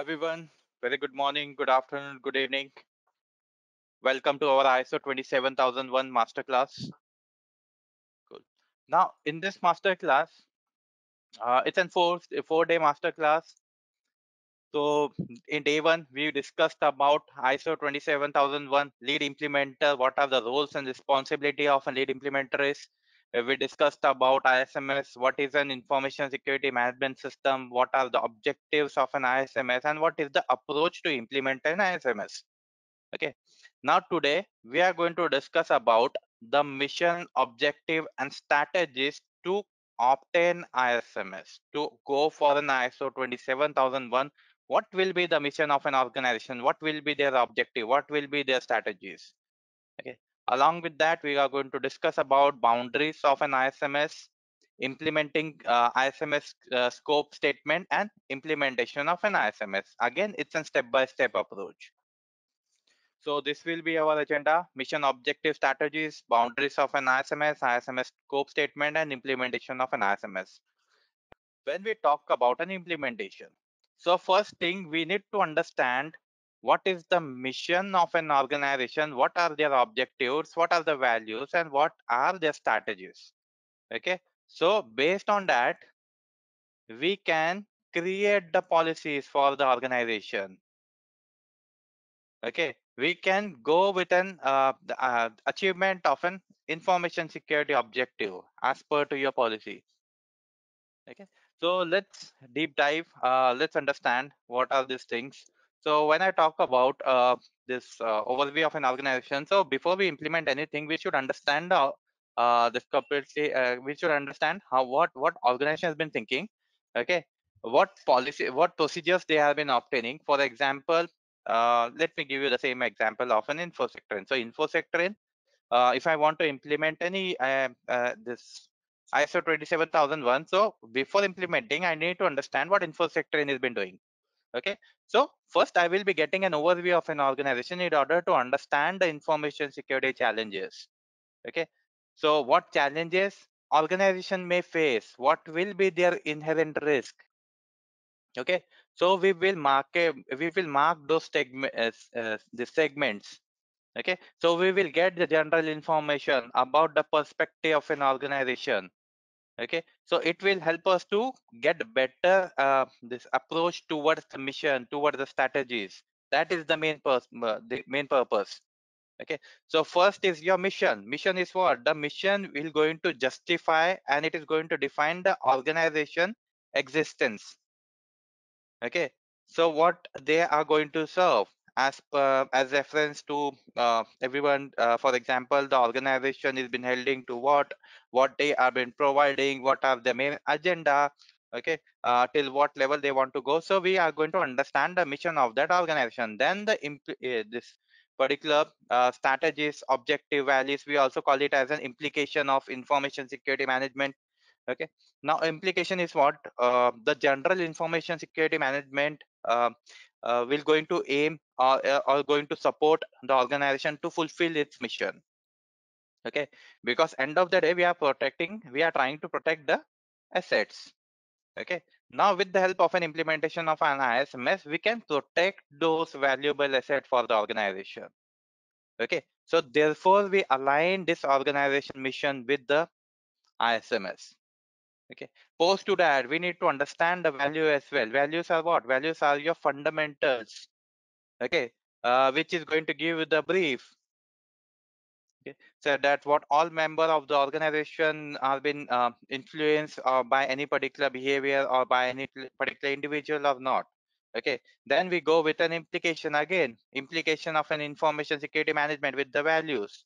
everyone. Very good morning, good afternoon, good evening. Welcome to our ISO 27001 masterclass. Cool. Now, in this masterclass, uh, it's a four, four day masterclass. So, in day one, we discussed about ISO 27001 lead implementer. What are the roles and responsibility of a lead implementer is? We discussed about ISMS, what is an information security management system, what are the objectives of an ISMS, and what is the approach to implement an ISMS. Okay, now today we are going to discuss about the mission, objective, and strategies to obtain ISMS, to go for an ISO 27001. What will be the mission of an organization? What will be their objective? What will be their strategies? Okay, Along with that, we are going to discuss about boundaries of an ISMS, implementing uh, ISMS uh, scope statement and implementation of an ISMS. Again, it's a step-by-step -step approach. So this will be our agenda, mission objective strategies, boundaries of an ISMS, ISMS scope statement and implementation of an ISMS. When we talk about an implementation, so first thing we need to understand what is the mission of an organization? What are their objectives? What are the values? And what are their strategies? Okay so based on that we can create the policies for the organization. Okay we can go with an uh, uh, achievement of an information security objective as per to your policy. Okay so let's deep dive uh, let's understand what are these things so when I talk about uh, this uh, overview of an organization, so before we implement anything, we should understand uh, uh, this completely. Uh, we should understand how what what organization has been thinking. Okay, what policy, what procedures they have been obtaining. For example, uh, let me give you the same example of an InfoSec So InfoSec uh, if I want to implement any this ISO 27001, so before implementing, I need to understand what InfoSec has been doing okay? So first i will be getting an overview of an organization in order to understand the information security challenges. Okay? So what challenges organization may face what will be their inherent risk? Okay? So we will mark a, we will mark those segments uh, the segments. Okay? So we will get the general information about the perspective of an organization okay so it will help us to get better uh, this approach towards the mission towards the strategies. That is the main purpose the main purpose. Okay so first is your mission. Mission is what? The mission will going to justify and it is going to define the organization existence. Okay so what they are going to serve as as reference to uh, everyone uh, for example the organization is been holding to what what they have been providing what are the main agenda okay uh, till what level they want to go. So we are going to understand the mission of that organization. Then the uh, this particular uh, strategies objective values we also call it as an implication of information security management okay. Now implication is what the general information security management uh, uh, will going to aim or, uh, or going to support the organization to fulfill its mission. Okay? Because end of the day we are protecting we are trying to protect the assets. Okay? Now with the help of an implementation of an isms we can protect those valuable assets for the organization. Okay? So therefore we align this organization mission with the isms okay. Post to that we need to understand the value as well. Values are what? Values are your fundamentals. Okay. Uh, which is going to give the brief. Okay. So that what all member of the organization have been uh, influenced uh, by any particular behavior or by any particular individual or not. Okay. Then we go with an implication again. Implication of an information security management with the values.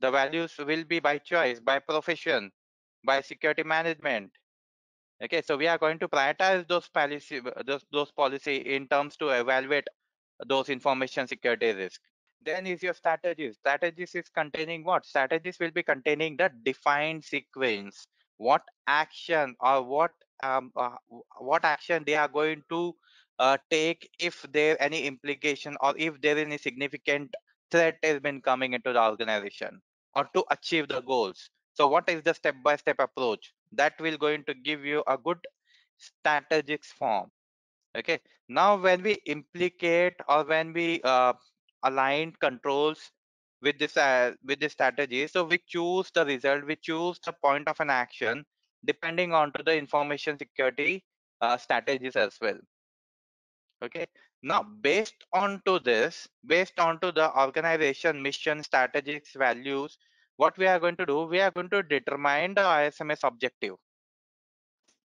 The values will be by choice by profession by security management. Okay so we are going to prioritize those policy those, those policy in terms to evaluate those information security risk. Then is your strategies. Strategies is containing what? Strategies will be containing the defined sequence. What action or what um, uh, what action they are going to uh, take if there any implication or if there is any significant threat has been coming into the organization or to achieve the goals so what is the step-by-step -step approach? That will going to give you a good strategic form. Okay? Now when we implicate or when we uh, align controls with this uh, with this strategy so we choose the result we choose the point of an action depending on to the information security uh, strategies as well. Okay? Now based on to this based on to the organization mission strategies values what we are going to do we are going to determine the isms objective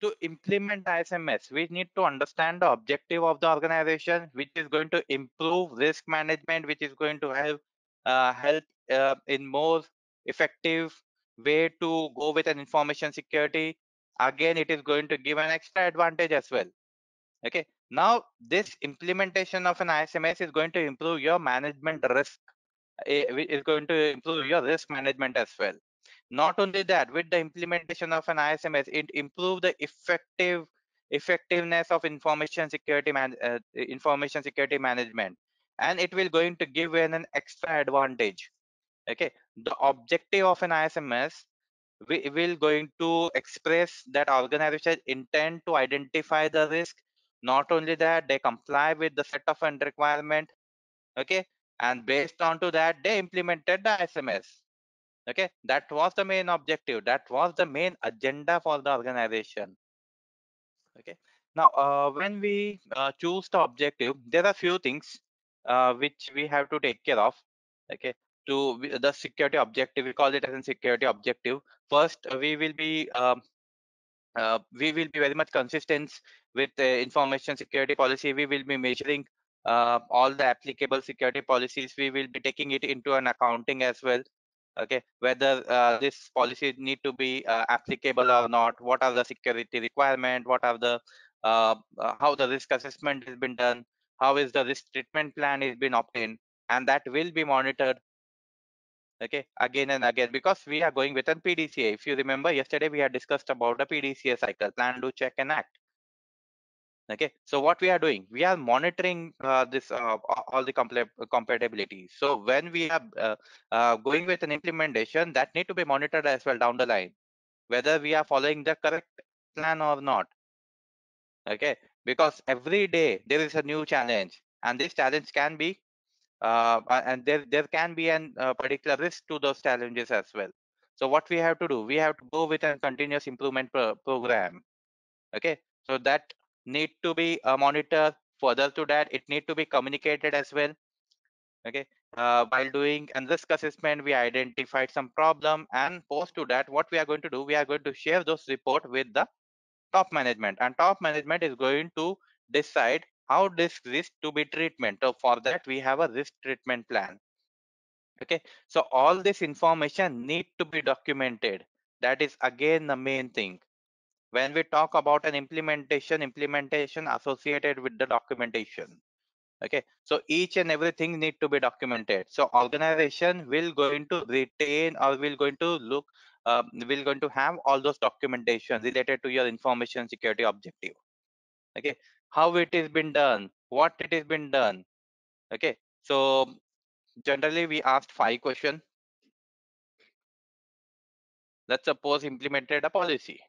to implement ISMS, we need to understand the objective of the organization, which is going to improve risk management, which is going to help uh, help uh, in more effective way to go with an information security. Again, it is going to give an extra advantage as well. Okay. Now, this implementation of an ISMS is going to improve your management risk. Is going to improve your risk management as well. Not only that with the implementation of an isms it improves the effective effectiveness of information security man, uh, information security management. And it will going to give an, an extra advantage. Okay? The objective of an isms we will going to express that organization intend to identify the risk. Not only that they comply with the set of and requirement. Okay and based on to that they implemented the sms okay? That was the main objective. That was the main agenda for the organization. Okay? Now uh, when we uh, choose the objective there are few things uh, which we have to take care of. Okay? To the security objective we call it as a security objective. First uh, we will be um, uh, we will be very much consistent with information security policy. We will be measuring uh, all the applicable security policies we will be taking it into an accounting as well okay? Whether uh, this policy need to be uh, applicable or not what are the security requirement what are the uh, uh, how the risk assessment has been done how is the risk treatment plan is been obtained and that will be monitored okay again and again because we are going with a. Pdca if you remember yesterday we had discussed about the pdca cycle plan do check and act okay so what we are doing we are monitoring uh, this uh, all the compatibility. So when we are uh, uh, going with an implementation that need to be monitored as well down the line whether we are following the correct plan or not. Okay because every day there is a new challenge and this challenge can be uh, and there there can be a uh, particular risk to those challenges as well. So what we have to do we have to go with a continuous improvement pro program. Okay so that need to be uh, monitored further to that. It need to be communicated as well. Okay uh, while doing a risk assessment we identified some problem and post to that what we are going to do we are going to share those report with the top management. And top management is going to decide how this risk to be treatment. So for that we have a risk treatment plan. Okay so all this information need to be documented. That is again the main thing when we talk about an implementation implementation associated with the documentation. Okay so each and everything need to be documented. So organization will going to retain or will going to look uh, will going to have all those documentation related to your information security objective. Okay how it is been done what it has been done. Okay so generally we asked five question. Let's suppose implemented a policy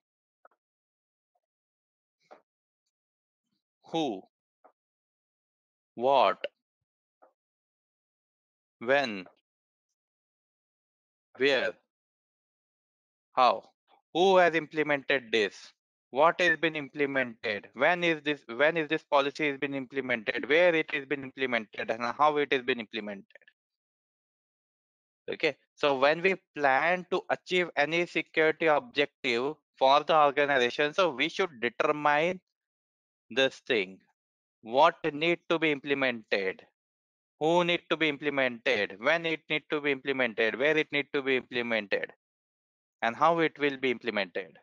who what when where how who has implemented this what has been implemented when is this when is this policy has been implemented where it has been implemented and how it has been implemented. Okay so when we plan to achieve any security objective for the organization so we should determine this thing. What need to be implemented? Who need to be implemented? When it need to be implemented? Where it need to be implemented? And how it will be implemented?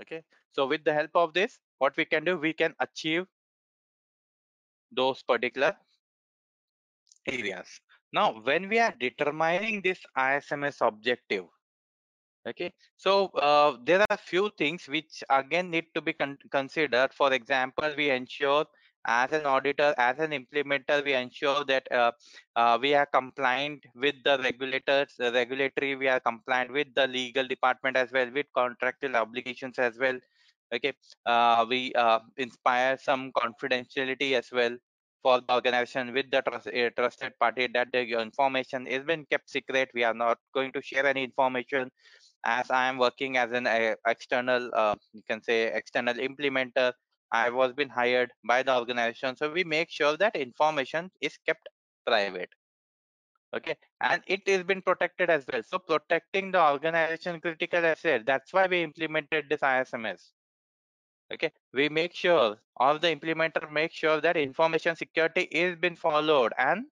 Okay. So with the help of this what we can do? We can achieve those particular areas. Now when we are determining this isms objective okay. So uh, there are few things which again need to be con considered. For example we ensure as an auditor as an implementer we ensure that uh, uh, we are compliant with the regulators the regulatory we are compliant with the legal department as well with contractual obligations as well. Okay. Uh, we uh, inspire some confidentiality as well for the organization with the trust, trusted party that the information is been kept secret. We are not going to share any information as i am working as an uh, external uh, you can say external implementer i was been hired by the organization. So we make sure that information is kept private. Okay? And it is been protected as well. So protecting the organization critical asset that's why we implemented this isms okay? We make sure all the implementer make sure that information security is been followed and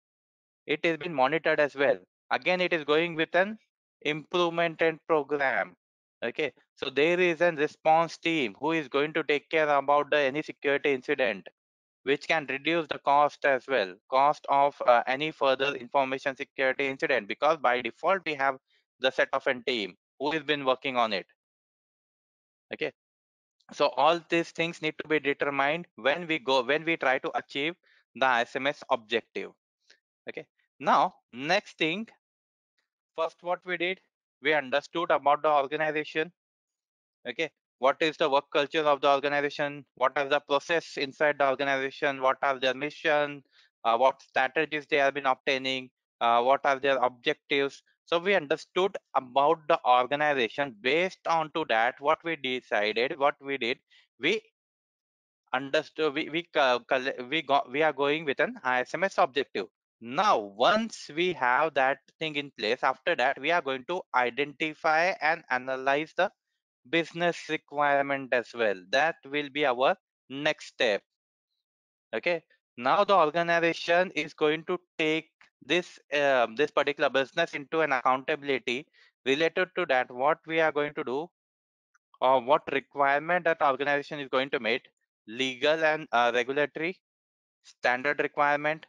it is been monitored as well. Again it is going with an improvement and program. Okay so there is a response team who is going to take care about the any security incident which can reduce the cost as well cost of uh, any further information security incident because by default we have the set of a team who has been working on it. Okay so all these things need to be determined when we go when we try to achieve the sms objective. Okay now next thing first what we did we understood about the organization okay? What is the work culture of the organization? What are the process inside the organization? What are their mission? Uh, what strategies they have been obtaining? Uh, what are their objectives? So we understood about the organization. Based on to that what we decided what we did we understood we we uh, we got we are going with an isms objective now once we have that thing in place after that we are going to identify and analyze the business requirement as well. That will be our next step. Okay? Now the organization is going to take this um, this particular business into an accountability related to that. What we are going to do or what requirement that organization is going to meet legal and uh, regulatory standard requirement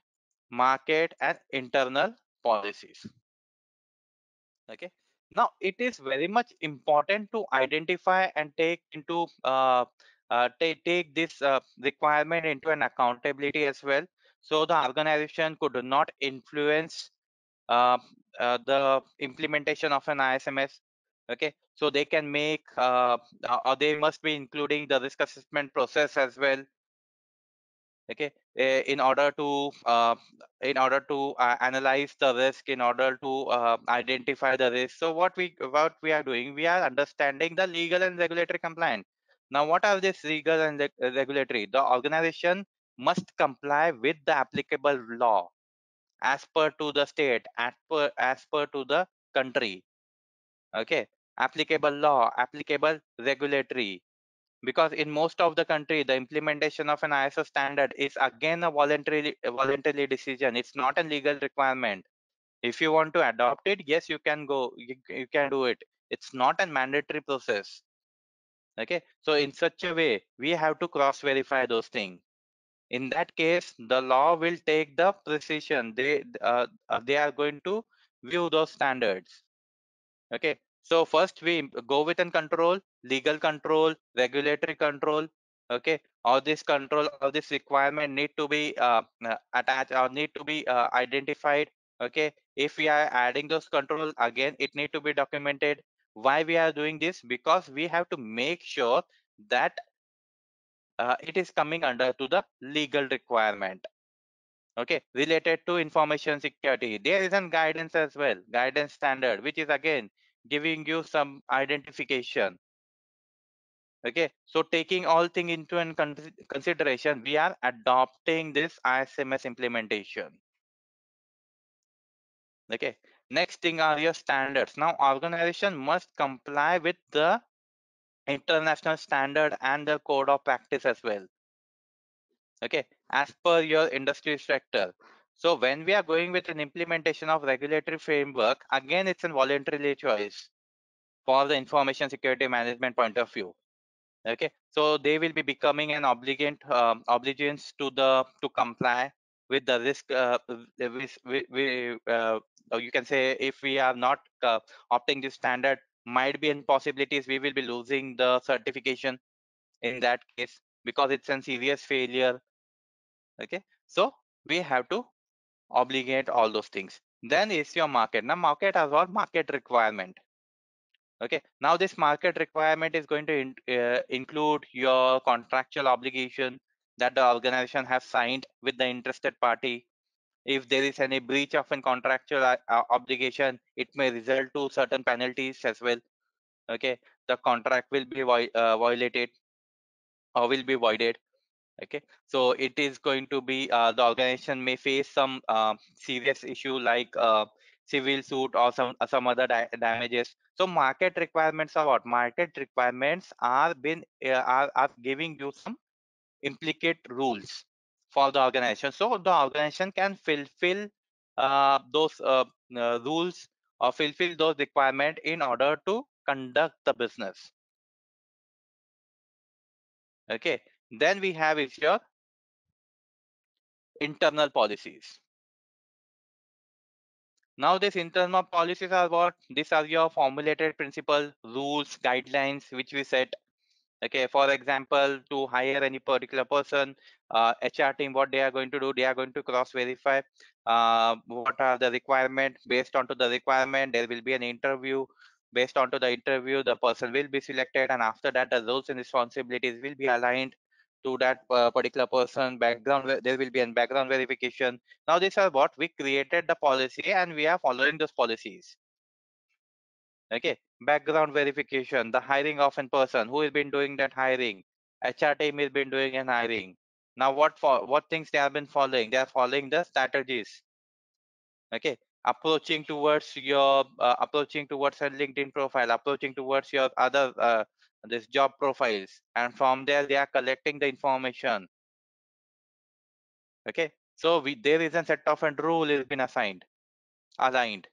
market and internal policies. Okay. Now it is very much important to identify and take into uh, uh, take, this uh, requirement into an accountability as well so the organization could not influence uh, uh, the implementation of an isms okay. So they can make uh, uh, or they must be including the risk assessment process as well okay eh, in order to uh, in order to uh, analyze the risk in order to uh, identify the risk. So what we what we are doing we are understanding the legal and regulatory compliance. Now what are this legal and regulatory? The organization must comply with the applicable law as per to the state as per as per to the country. Okay applicable law applicable regulatory because in most of the country the implementation of an iso standard is again a voluntary voluntary decision. It's not a legal requirement. If you want to adopt it yes you can go you, you can do it. It's not a mandatory process. Okay? So in such a way we have to cross verify those things. In that case the law will take the precision. They uh, they are going to view those standards. Okay so first we go with and control legal control regulatory control okay? All this control all this requirement need to be uh, uh, attached or need to be uh, identified okay? If we are adding those control again it need to be documented. Why we are doing this? Because we have to make sure that uh, it is coming under to the legal requirement okay? Related to information security there is an guidance as well guidance standard which is again giving you some identification. Okay so taking all thing into an consideration we are adopting this isms implementation. Okay next thing are your standards. Now organization must comply with the international standard and the code of practice as well. Okay as per your industry sector so when we are going with an implementation of regulatory framework again it's a voluntary choice for the information security management point of view. Okay? So they will be becoming an obligant um, obligations to the to comply with the risk uh, with, with, uh, you can say if we are not uh, opting this standard might be in possibilities we will be losing the certification in that case because it's a serious failure. Okay? So we have to obligate all those things. Then is your market. Now market has what market requirement. Okay. Now this market requirement is going to in, uh, include your contractual obligation that the organization has signed with the interested party. If there is any breach of a contractual uh, obligation it may result to certain penalties as well. Okay. The contract will be uh, violated or will be voided okay? So it is going to be uh, the organization may face some uh, serious issue like uh, civil suit or some uh, some other da damages. So market requirements are what? Market requirements are been uh, are, are giving you some implicate rules for the organization. So the organization can fulfill uh, those rules or fulfill those requirements in order to conduct the business. Okay then we have is your internal policies. Now these internal policies are what? These are your formulated principle rules guidelines which we set. Okay for example to hire any particular person uh, hr team what they are going to do? They are going to cross verify uh, what are the requirement. Based on to the requirement there will be an interview. Based on to the interview the person will be selected and after that the roles and responsibilities will be aligned to that uh, particular person background there will be a background verification. Now these are what we created the policy and we are following those policies. Okay background verification the hiring of a person. Who has been doing that hiring? Hr team has been doing an hiring. Now what for what things they have been following? They are following the strategies. Okay approaching towards your uh, approaching towards a linkedin profile approaching towards your other uh, this job profiles and from there they are collecting the information. Okay? So we there is a set of and rule has been assigned aligned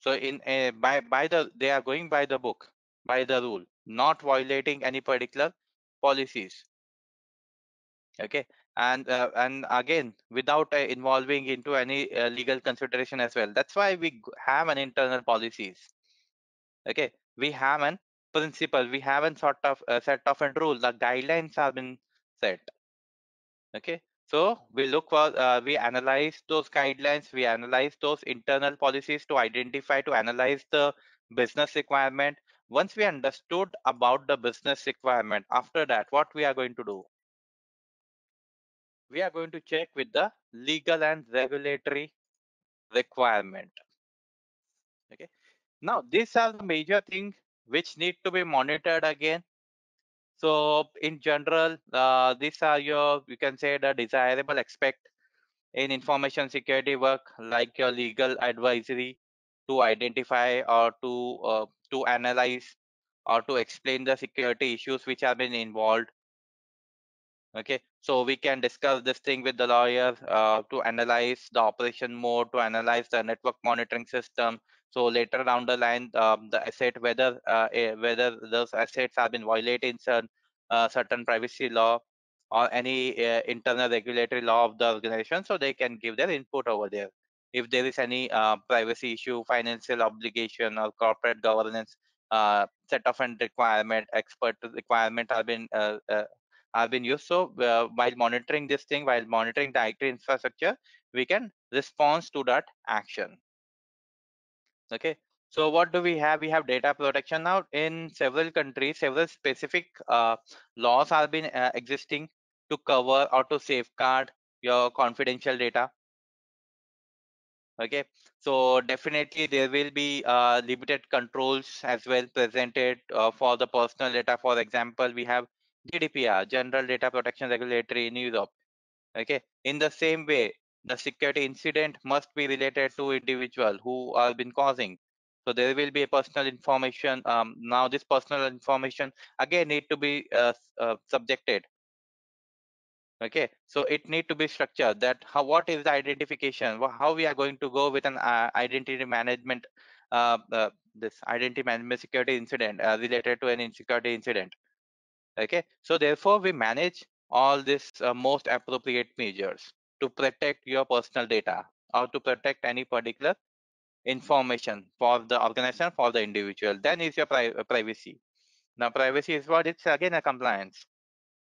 so in a, by by the they are going by the book by the rule not violating any particular policies. Okay? And uh, and again without uh, involving into any uh, legal consideration as well. That's why we have an internal policies. Okay? We have an principle we have a sort of a set of a rule. The guidelines have been set. Okay? So we look for uh, we analyze those guidelines. We analyze those internal policies to identify to analyze the business requirement. Once we understood about the business requirement after that what we are going to do? We are going to check with the legal and regulatory requirement. Okay? Now these are the major things which need to be monitored again. So in general uh, these are your you can say the desirable aspect in information security work like your legal advisory to identify or to uh, to analyze or to explain the security issues which have been involved. Okay so we can discuss this thing with the lawyer uh, to analyze the operation mode to analyze the network monitoring system so later down the line um, the asset whether uh, whether those assets have been violating certain uh, certain privacy law or any uh, internal regulatory law of the organization so they can give their input over there if there is any uh, privacy issue financial obligation or corporate governance uh, set of and requirement expert requirement have been uh, have been used. So while monitoring this thing, while monitoring the IT infrastructure, we can respond to that action. Okay. So what do we have? We have data protection now in several countries. Several specific uh, laws have been uh, existing to cover or to safeguard your confidential data okay so definitely there will be uh, limited controls as well presented uh, for the personal data for example we have gdpr general data protection regulatory in europe okay in the same way the security incident must be related to individual who have been causing. So there will be a personal information um, now this personal information again need to be uh, uh, subjected. Okay so it need to be structured that how what is the identification? How we are going to go with an uh, identity management uh, this identity management security incident uh, related to an insecurity incident. Okay so therefore we manage all this uh, most appropriate measures to protect your personal data or to protect any particular information for the organization for the individual then is your pri privacy. Now privacy is what? It's again a compliance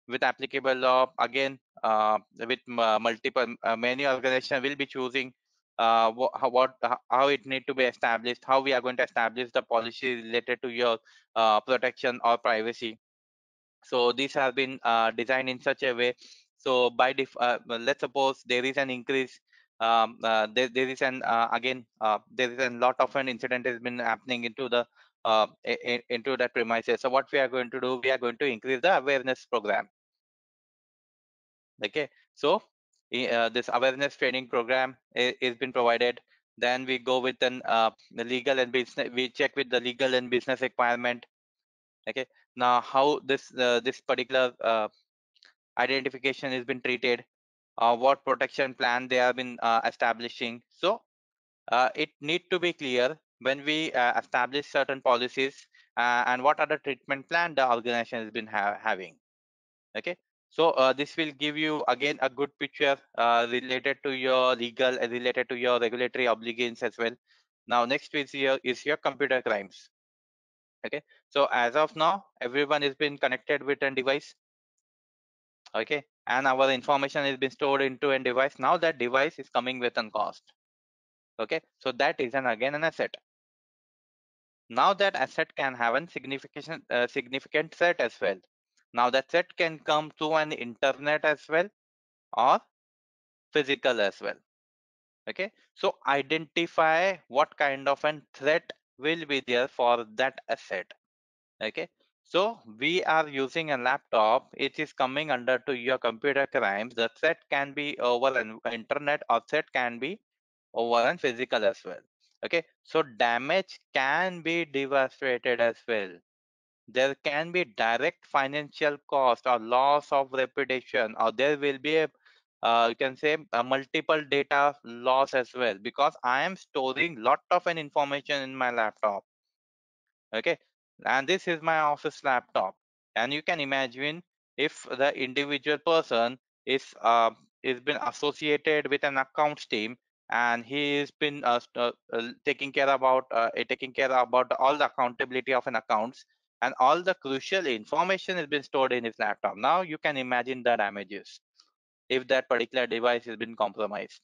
with applicable law again uh, with multiple uh, many organizations will be choosing uh, how, what how it need to be established how we are going to establish the policy related to your uh, protection or privacy. So these have been uh, designed in such a way so by def uh, let's suppose there is an increase um, uh, there, there is an uh, again uh, there is a lot of an incident has been happening into the uh, into that premises. So what we are going to do we are going to increase the awareness program. Okay? So this awareness training program is, is been provided. Then we go with an uh, the legal and business we check with the legal and business requirement. Okay? Now how this uh, this particular uh, identification has been treated uh, what protection plan they have been uh, establishing. So uh, it need to be clear when we uh, establish certain policies and what the treatment plan the organization has been ha having. Okay? So uh, this will give you again a good picture uh, related to your legal related to your regulatory obligations as well. Now next is your is your computer crimes. Okay? So as of now everyone has been connected with a device okay? And our information has been stored into a device. Now that device is coming with a cost. Okay? So that is an again an asset. Now that asset can have a significant uh, significant set as well. Now that set can come through an internet as well or physical as well. Okay? So identify what kind of a threat will be there for that asset. Okay so we are using a laptop. It is coming under to your computer crimes. The threat can be over an internet or threat can be over and physical as well. Okay? So damage can be devastated as well. There can be direct financial cost or loss of reputation or there will be a uh, you can say a multiple data loss as well because i am storing lot of an information in my laptop. Okay and this is my office laptop. And you can imagine if the individual person is uh, is been associated with an accounts team and he has been uh, uh, taking care about uh, taking care about all the accountability of an accounts and all the crucial information has been stored in his laptop. Now you can imagine the damages if that particular device has been compromised.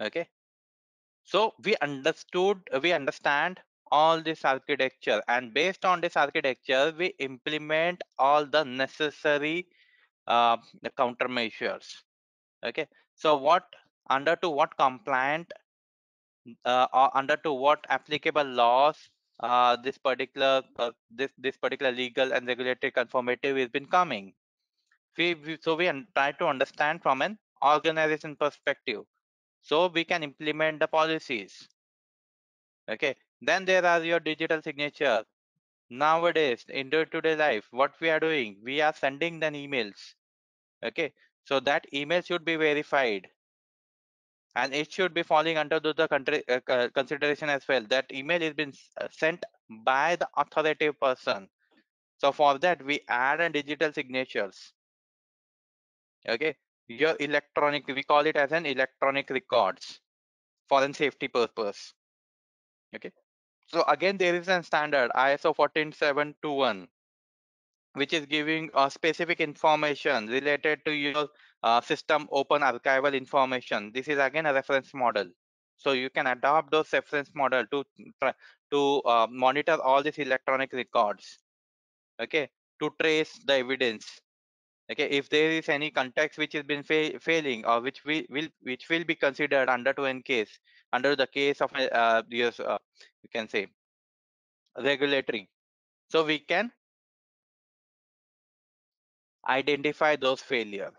Okay so we understood we understand all this architecture and based on this architecture we implement all the necessary uh, countermeasures. Okay? So what under to what compliant uh, or under to what applicable laws uh, this particular uh, this this particular legal and regulatory conformity has been coming? We, we so we try to understand from an organization perspective so we can implement the policies. Okay. Then there are your digital signature. Nowadays in day-to-day life what we are doing we are sending the emails. Okay. So that email should be verified. And it should be falling under the country uh, consideration as well. That email is been uh, sent by the authoritative person. So for that we add a digital signatures. Okay your electronic we call it as an electronic records for an safety purpose okay so again there is a standard iso 14721 which is giving uh, specific information related to your uh, system open archival information. This is again a reference model. So you can adopt those reference model to to uh, monitor all these electronic records. Okay, to trace the evidence. Okay, if there is any context which has been fa failing or which will, which will be considered under to n case under the case of uh, yes, uh, you can say regulatory. So we can identify those failure.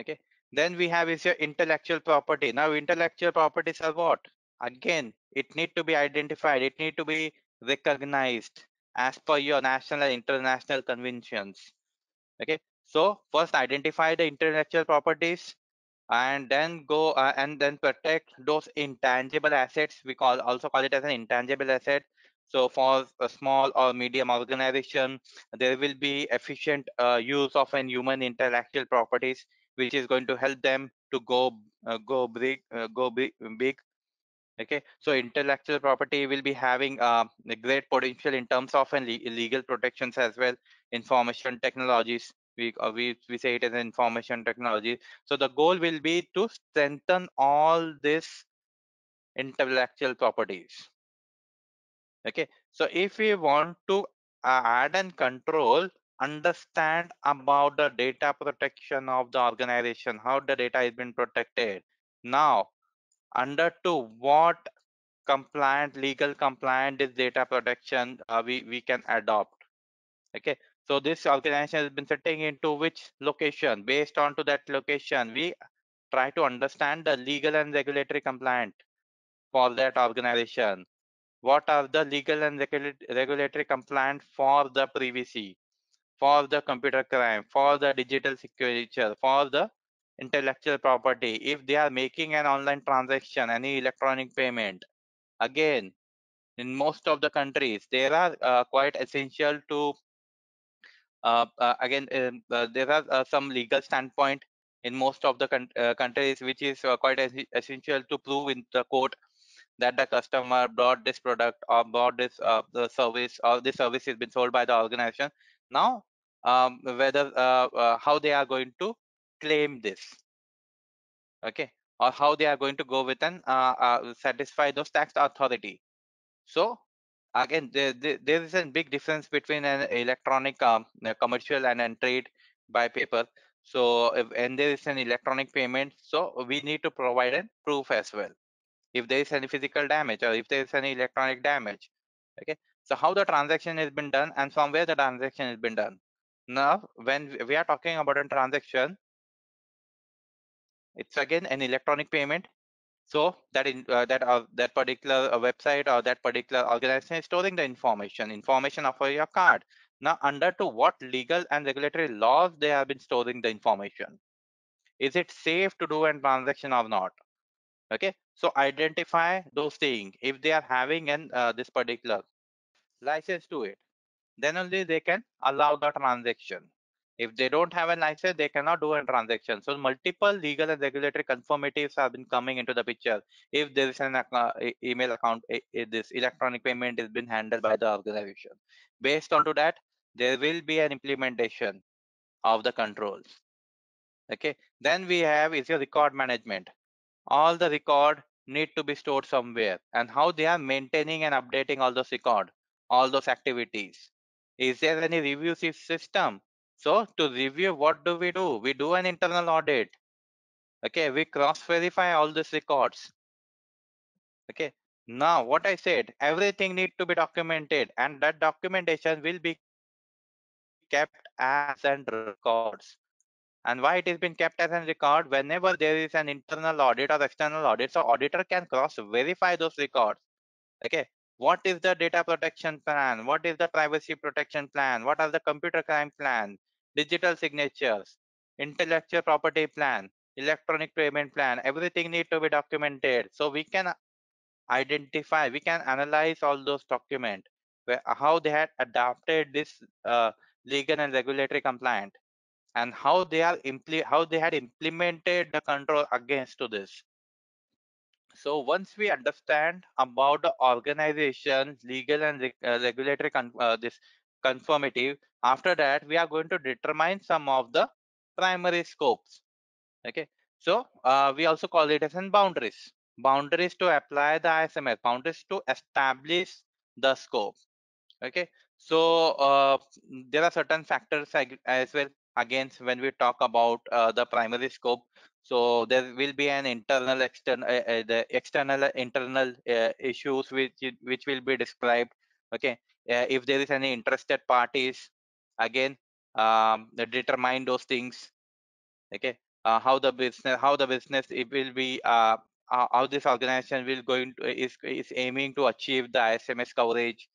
Okay then we have is your intellectual property. Now intellectual properties are what? Again it need to be identified it need to be recognized as per your national and international conventions okay so first identify the intellectual properties and then go uh, and then protect those intangible assets. We call also call it as an intangible asset. So for a small or medium organization there will be efficient uh, use of an human intellectual properties which is going to help them to go uh, go big uh, go big, big. Okay so intellectual property will be having uh, a great potential in terms of an legal protections as well information technologies we uh, we we say it as information technology. So the goal will be to strengthen all this intellectual properties. Okay so if we want to add and control understand about the data protection of the organization how the data has been protected. Now under to what compliant legal compliant is data protection uh, we we can adopt. Okay so this organization has been setting into which location? Based on to that location we try to understand the legal and regulatory compliant for that organization. What are the legal and regulatory compliant for the privacy for the computer crime for the digital signature for the intellectual property? If they are making an online transaction any electronic payment again in most of the countries they are uh, quite essential to again um, uh, there are uh, some legal standpoint in most of the uh, countries which is quite essential to prove in the court that the customer bought this product or bought this uh, the service or this service has been sold by the organization. Now um, whether uh, uh, how they are going to claim this okay or how they are going to go with and satisfy those tax authority. So again there, there, is a big difference between an electronic um, commercial and a trade by paper. So if and there is an electronic payment so we need to provide a proof as well. If there is any physical damage or if there is any electronic damage okay? So how the transaction has been done and from where the transaction has been done. Now when we are talking about a transaction it's again an electronic payment so that in uh, that uh, that particular uh, website or that particular organization is storing the information information of your card. Now under to what legal and regulatory laws they have been storing the information? Is it safe to do a transaction or not? Okay so identify those things if they are having an uh, this particular license to it then only they can allow the transaction if they don't have a license, they cannot do a transaction. So multiple legal and regulatory conformities have been coming into the picture. If there is an email account, this electronic payment is been handled by the organization. Based on to that, there will be an implementation of the controls. Okay. Then we have is your record management. All the record need to be stored somewhere and how they are maintaining and updating all those record, all those activities. Is there any review system so to review, what do we do? We do an internal audit. Okay, we cross-verify all these records. Okay, now what I said, everything need to be documented and that documentation will be kept as and records. And why it is been kept as a record, whenever there is an internal audit or external audit, so auditor can cross-verify those records. Okay, what is the data protection plan? What is the privacy protection plan? What are the computer crime plan? Digital signatures, intellectual property plan, electronic payment plan, everything need to be documented. So we can identify, we can analyze all those documents, where, how they had adapted this uh, legal and regulatory compliant and how they are how they had implemented the control against to this. So once we understand about the organization, legal and uh, regulatory uh, this conformity, after that we are going to determine some of the primary scopes. Okay, so uh, we also call it as in boundaries. Boundaries to apply the ISMS, boundaries to establish the scope. Okay, so uh, there are certain factors as well against when we talk about uh, the primary scope so there will be an internal external uh, uh, the external internal uh, issues which which will be described okay uh, if there is any interested parties again um, determine those things okay? How the business how the business it will be how this organization will going to is is aiming to achieve the sms coverage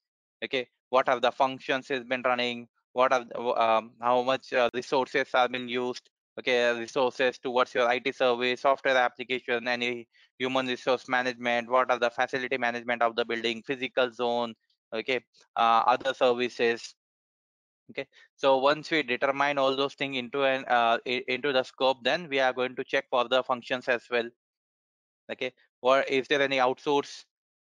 okay? What are the functions has been running? What are um, how much uh, resources have been used okay? Resources towards your it service software application any human resource management what are the facility management of the building physical zone okay? Uh, other services okay. So once we determine all those things into an uh, into the scope then we are going to check for the functions as well. Okay. Or is there any outsource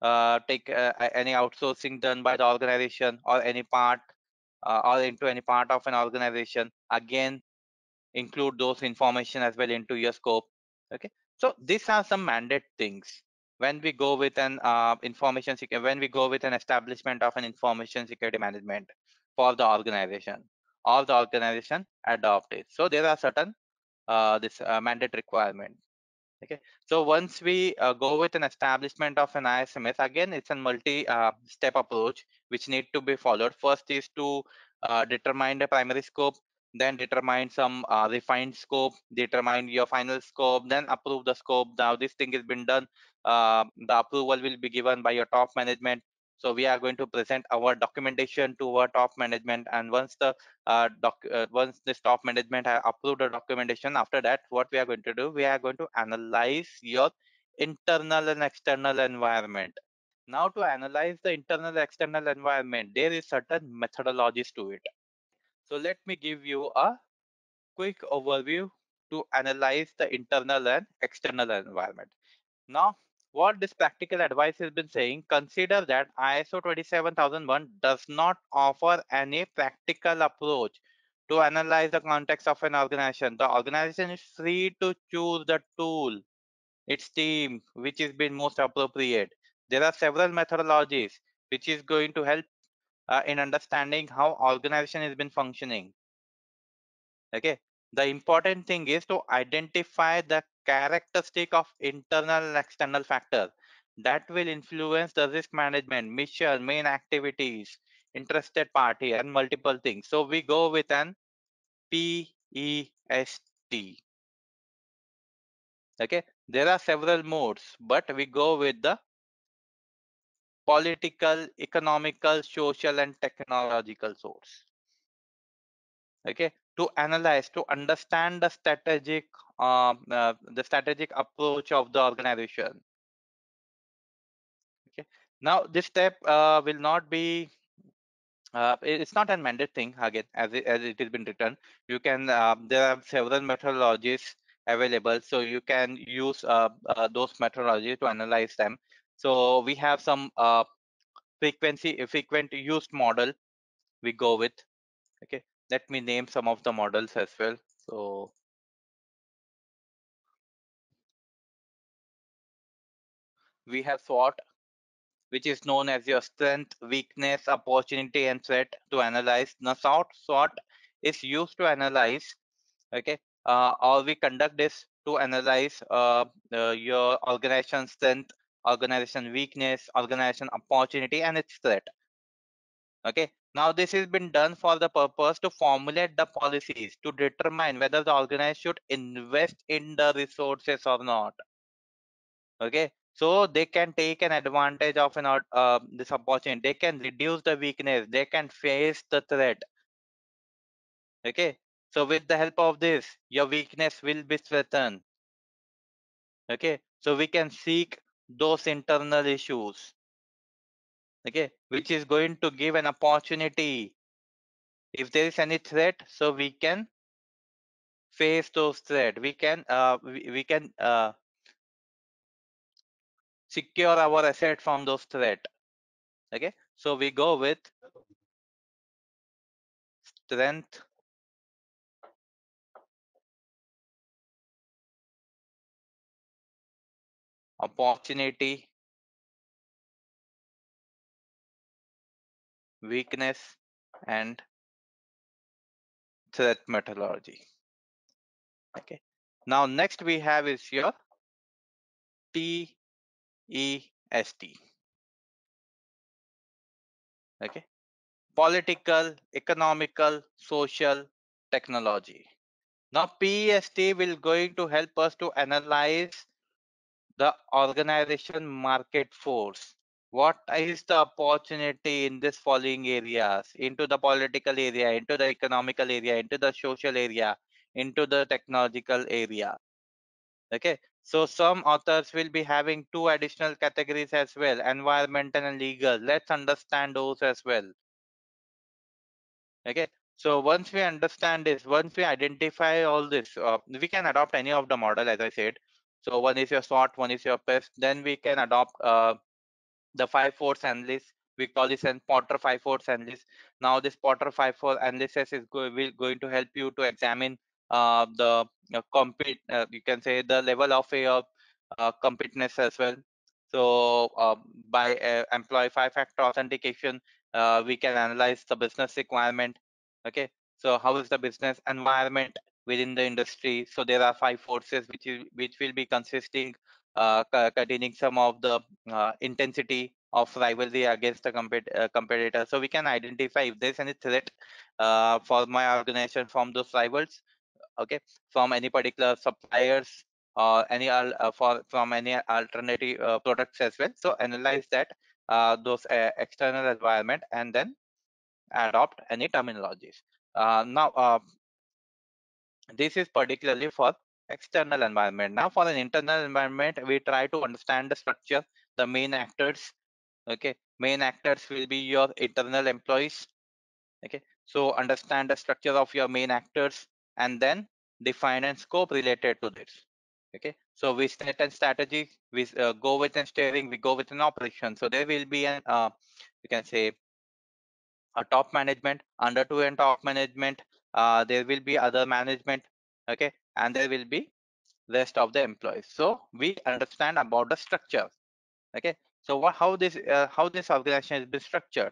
uh, take uh, any outsourcing done by the organization or any part uh, or into any part of an organization again include those information as well into your scope. Okay. So these are some mandate things. When we go with an uh, information security when we go with an establishment of an information security management for the organization or the organization adopt it so there are certain uh, this uh, mandate requirement okay? So once we uh, go with an establishment of an isms again it's a multi uh, step approach which need to be followed. First is to uh, determine the primary scope then determine some uh, refined scope determine your final scope then approve the scope. Now this thing has been done the approval will be given by your top management so we are going to present our documentation to our top management and once the uh, doc, uh, once this top management have approved the documentation after that what we are going to do we are going to analyze your internal and external environment. Now to analyze the internal external environment there is certain methodologies to it. So let me give you a quick overview to analyze the internal and external environment. Now, what this practical advice has been saying, consider that ISO 27001 does not offer any practical approach to analyze the context of an organization. The organization is free to choose the tool, its team, which is been most appropriate. There are several methodologies which is going to help uh, in understanding how organization has been functioning. Okay, the important thing is to identify the characteristic of internal and external factors that will influence the risk management mission main activities interested party and multiple things. So we go with an pest okay? There are several modes but we go with the political economical social and technological source. Okay to analyze to understand the strategic uh, uh, the strategic approach of the organization. Okay. Now this step uh, will not be uh, it's not a mandate thing again as it, as it has been written. You can uh, there are several methodologies available so you can use uh, uh, those methodologies to analyze them. So we have some frequency frequent used model we go with. Okay let me name some of the models as well so we have SWOT, which is known as your strength, weakness, opportunity, and threat to analyze. Now, SWOT, SWOT is used to analyze, okay, uh, or we conduct this to analyze uh, uh, your organization strength, organization weakness, organization opportunity, and its threat. Okay, now this has been done for the purpose to formulate the policies to determine whether the organization should invest in the resources or not. Okay, so they can take an advantage of an uh, this opportunity. They can reduce the weakness. They can face the threat. Okay? So with the help of this your weakness will be strengthened. Okay? So we can seek those internal issues. Okay which is going to give an opportunity. If there is any threat so we can face those threat. We can uh, we, we can uh, secure our asset from those threat. Okay? So we go with strength. Opportunity weakness and threat methodology. Okay. Now next we have is your p e s t. Okay. Political economical social technology. Now pest will going to help us to analyze the organization market force what is the opportunity in this following areas? Into the political area into the economical area into the social area into the technological area. Okay so some authors will be having two additional categories as well environmental and legal. Let's understand those as well. Okay so once we understand this once we identify all this uh, we can adopt any of the model as i said. So one is your SWOT, one is your PEST. Then we can adopt uh, the five force analysis, we call this an Porter five force analysis. Now this Porter five force analysis is go will going to help you to examine uh, the uh, compete, uh, you can say the level of your uh, completeness as well. So uh, by uh, employee five-factor authentication, uh, we can analyze the business requirement. Okay, so how is the business environment within the industry? So there are five forces which is, which will be consisting uh, containing some of the uh, intensity of rivalry against the uh, competitor. So we can identify if there's any threat uh, for my organization from those rivals, okay, from any particular suppliers or any uh, for from any alternative uh, products as well. So analyze that uh, those uh, external environment and then adopt any terminologies. Uh, now, uh, this is particularly for external environment. Now, for an internal environment, we try to understand the structure, the main actors. Okay, main actors will be your internal employees. Okay, so understand the structure of your main actors and then define and scope related to this okay so we set a strategy we uh, go with an steering we go with an operation so there will be an uh, you can say a top management under two and top management uh, there will be other management okay and there will be rest of the employees. So we understand about the structure. Okay? So what how this uh, how this organization has been structured.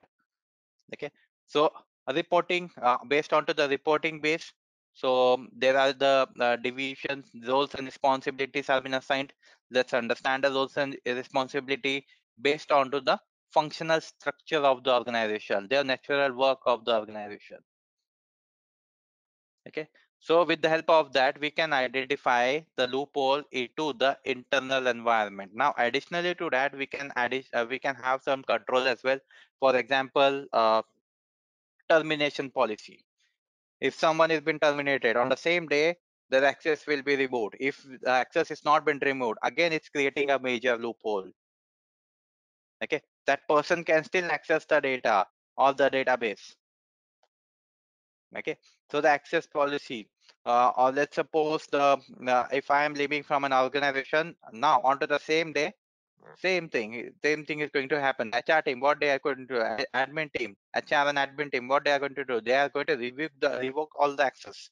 Okay? So reporting uh, based onto the reporting base. So there are the uh, divisions, roles and responsibilities have been assigned. Let's understand the roles and responsibility based onto the functional structure of the organization, their natural work of the organization. Okay, so with the help of that, we can identify the loophole into the internal environment. Now, additionally to that, we can add uh, we can have some control as well. For example, uh, termination policy. If someone has been terminated on the same day the access will be removed. If the access is not been removed again it's creating a major loophole. Okay? That person can still access the data of the database okay so the access policy uh, or let's suppose the uh, if i am leaving from an organization now onto the same day same thing. Same thing is going to happen. HR team, what they are going to do? Admin team, HR and admin team, what they are going to do? They are going to revoke the revoke all the access.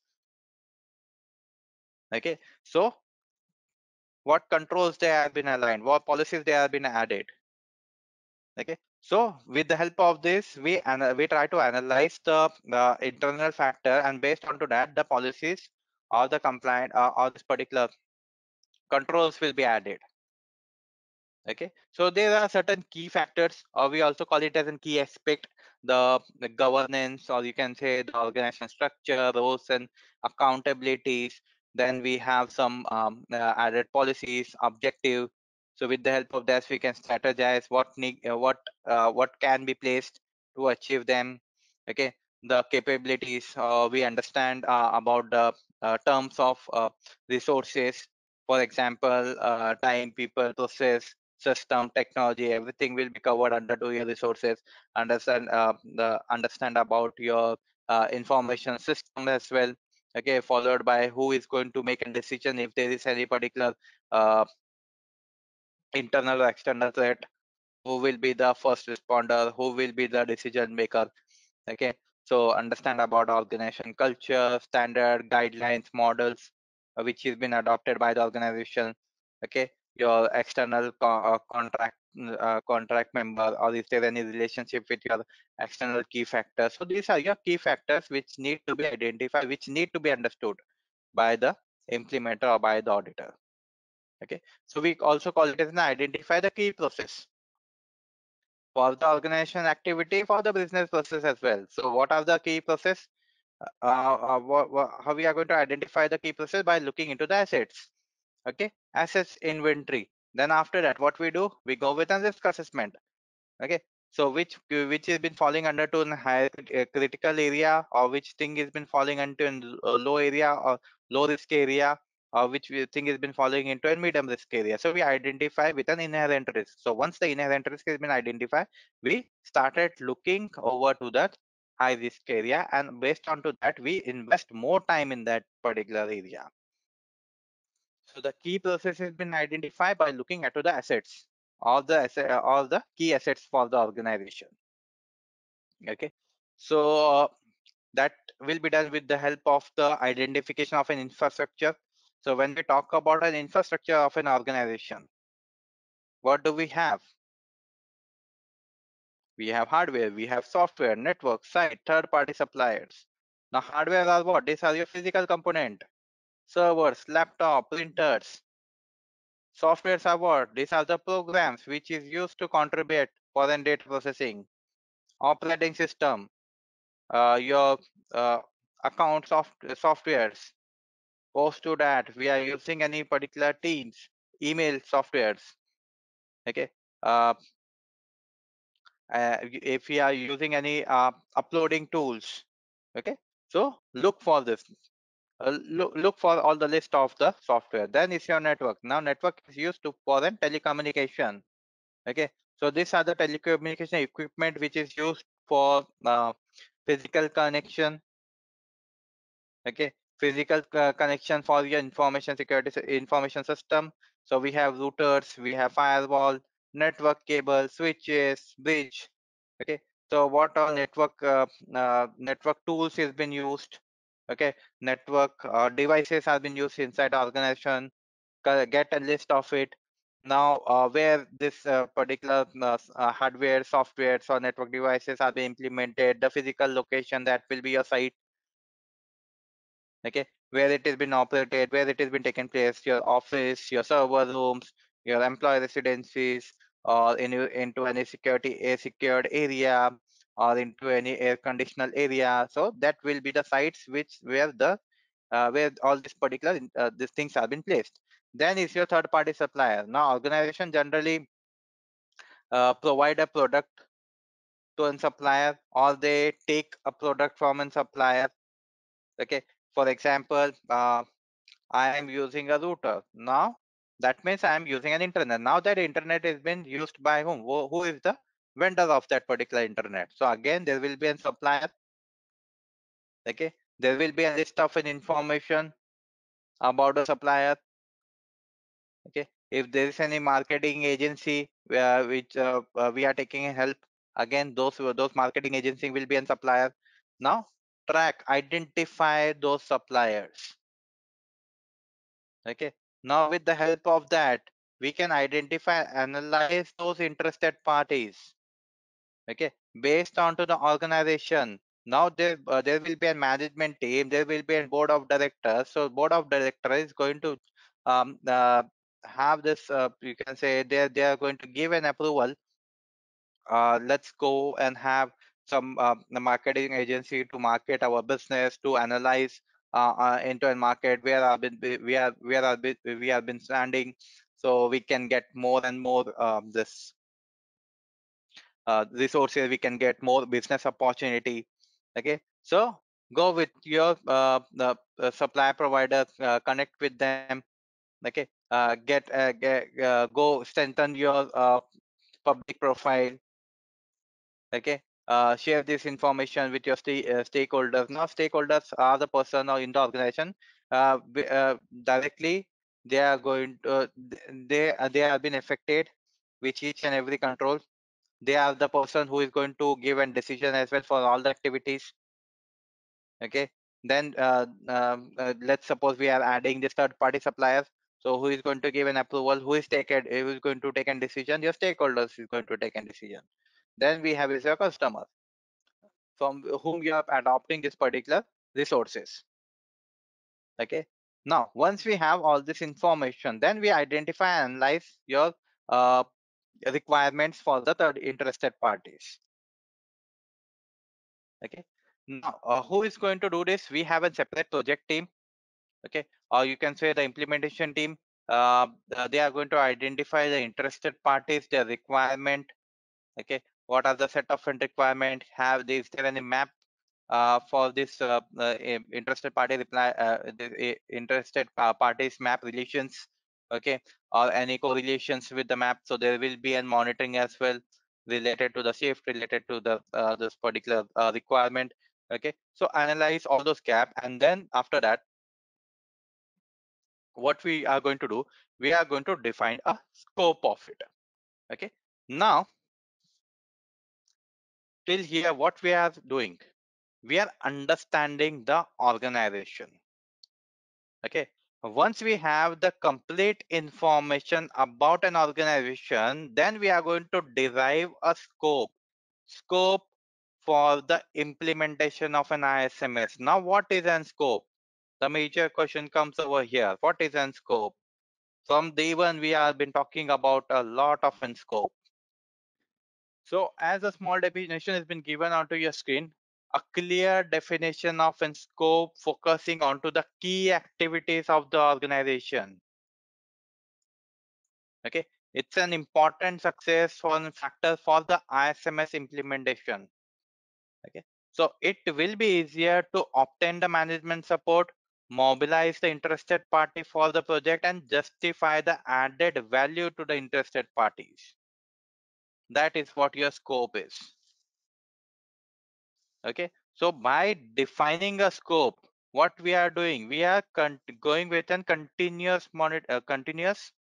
Okay, so what controls they have been aligned? What policies they have been added? Okay, so with the help of this, we and we try to analyze the, the internal factor, and based on to that, the policies or the compliant uh, or this particular controls will be added. Okay? So there are certain key factors or we also call it as a key aspect the, the governance or you can say the organization structure roles and accountabilities. Then we have some um, uh, added policies objective so with the help of this we can strategize what need uh, what uh, what can be placed to achieve them. Okay? The capabilities uh, we understand uh, about the uh, terms of resources. For example time people process system technology everything will be covered under to your resources. Understand the understand about your information system as well. Okay? Followed by who is going to make a decision if there is any particular uh, internal or external threat who will be the first responder who will be the decision maker okay? So understand about organization culture standard guidelines models uh, which has been adopted by the organization okay? Your external co uh, contract uh, contract member or is there any relationship with your external key factors? So these are your key factors which need to be identified which need to be understood by the implementer or by the auditor okay? So we also call it as an identify the key process for the organization activity for the business process as well. So what are the key process? Uh, uh, what, what, how we are going to identify the key process by looking into the assets. Okay? Assets inventory. Then after that what we do? We go with a risk assessment. Okay? So which which has been falling under to high uh, critical area or which thing has been falling into in low area or low risk area or which thing has been falling into a medium risk area. So we identify with an inherent risk. So once the inherent risk has been identified we started looking over to that high risk area and based on to that we invest more time in that particular area. So the key process has been identified by looking at the assets, all the asset, all the key assets for the organization. okay. So uh, that will be done with the help of the identification of an infrastructure so when we talk about an infrastructure of an organization what do we have? We have hardware we have software network site third party suppliers. Now hardware are what? These are your physical component. Servers laptop printers. Softwares are what? These are the programs which is used to contribute for the data processing. Operating system uh, your uh, account soft softwares post to that we are using any particular teams email softwares okay? Uh, uh, if we are using any uh, uploading tools okay? So look for this uh, look, look for all the list of the software then is your network. Now network is used to for the telecommunication okay? So these are the telecommunication equipment which is used for uh, physical connection okay physical uh, connection for your information security information system. So we have routers we have firewall network cable switches bridge. Okay. So what all network uh, uh, network tools has been used? Okay. Network uh, devices have been used inside organization. Get a list of it. Now uh, where this uh, particular hardware software or network devices are being implemented the physical location that will be your site okay where it has been operated where it has been taken place your office your server rooms your employee residencies or in, into any security a secured area or into any air conditional area. So that will be the sites which where the uh, where all these particular uh, these things have been placed. Then is your third party supplier. Now organization generally uh, provide a product to a supplier or they take a product from a supplier okay for example uh, I am using a router. Now, that means I am using an internet. Now that internet is being used by whom? Who, who is the vendor of that particular internet? So again, there will be a supplier. Okay. There will be a list of an information about the supplier. Okay. If there is any marketing agency uh, which uh, uh, we are taking help, again, those those marketing agency will be a supplier. Now, track, identify those suppliers. Okay? Now with the help of that we can identify analyze those interested parties. Okay? Based on to the organization. Now there uh, there will be a management team there will be a board of directors. So board of directors is going to um, uh, have this uh, you can say they they are going to give an approval. Uh, let's go and have some uh, marketing agency to market our business to analyze uh, uh, into a market where are we are where are we have been standing so we can get more and more um, this uh, resources we can get more business opportunity okay? So go with your uh, the supply provider uh, connect with them okay? Uh, get, uh, get go strengthen your public profile okay uh, share this information with your st uh, stakeholders. Now stakeholders are the person or in the organization uh, uh, directly they are going to they uh, they have been affected with each and every control. They are the person who is going to give a decision as well for all the activities. Okay? Then um, let's suppose we are adding this third party suppliers so who is going to give an approval? Who is taken who is going to take a decision? Your stakeholders is going to take a decision then we have is your customer from whom you are adopting this particular resources. Okay? Now once we have all this information then we identify and analyze your uh, requirements for the third interested parties. Okay? Now uh, who is going to do this? We have a separate project team. Okay? Or you can say the implementation team. Uh, they are going to identify the interested parties their requirement. Okay what are the set of requirement have is there any map uh, for this uh, uh, interested party reply uh, the interested parties map relations okay? Or any correlations with the map so there will be a monitoring as well related to the shift related to the uh, this particular uh, requirement okay? So analyze all those gap and then after that what we are going to do we are going to define a scope of it okay? Now till here what we are doing? We are understanding the organization. Okay? Once we have the complete information about an organization then we are going to derive a scope. Scope for the implementation of an isms now what is an scope? The major question comes over here. What is an scope? From day one we have been talking about a lot of an scope so as a small definition has been given onto your screen, a clear definition of a scope focusing onto the key activities of the organization. Okay, it's an important success factor for the ISMS implementation. Okay, so it will be easier to obtain the management support, mobilize the interested party for the project and justify the added value to the interested parties that is what your scope is. Okay? So by defining a scope what we are doing? We are going with a continuous monitor uh, continuous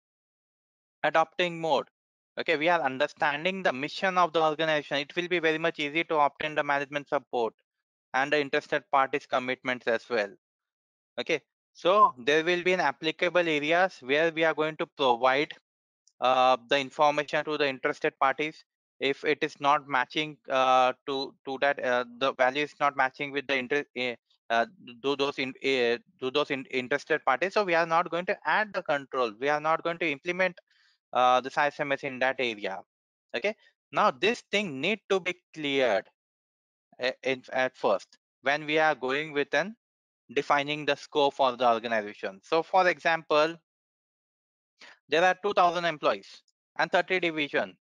adopting mode. Okay? We are understanding the mission of the organization. It will be very much easy to obtain the management support and the interested parties commitments as well. Okay? So there will be an applicable areas where we are going to provide uh, the information to the interested parties. If it is not matching uh, to to that uh, the value is not matching with the interest uh, uh, do those in uh, do those in, interested parties. So we are not going to add the control. We are not going to implement uh, the ISMS in that area. Okay? Now this thing need to be cleared uh, in, at first when we are going with an defining the scope for the organization. So for example there are 2000 employees and 30 division.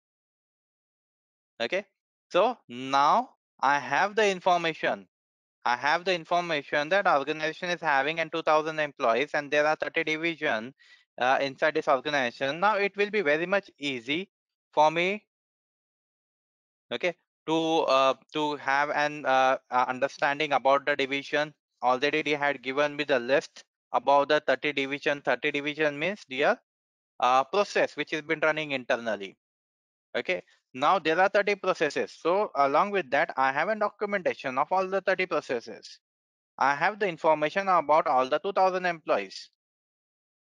Okay? So now i have the information. I have the information that organization is having and 2000 employees and there are 30 division uh, inside this organization. Now it will be very much easy for me okay to uh, to have an uh, uh, understanding about the division. Already they had given me the list about the 30 division. 30 division means their uh, process which has been running internally. Okay now there are 30 processes. So along with that i have a documentation of all the 30 processes. I have the information about all the 2000 employees.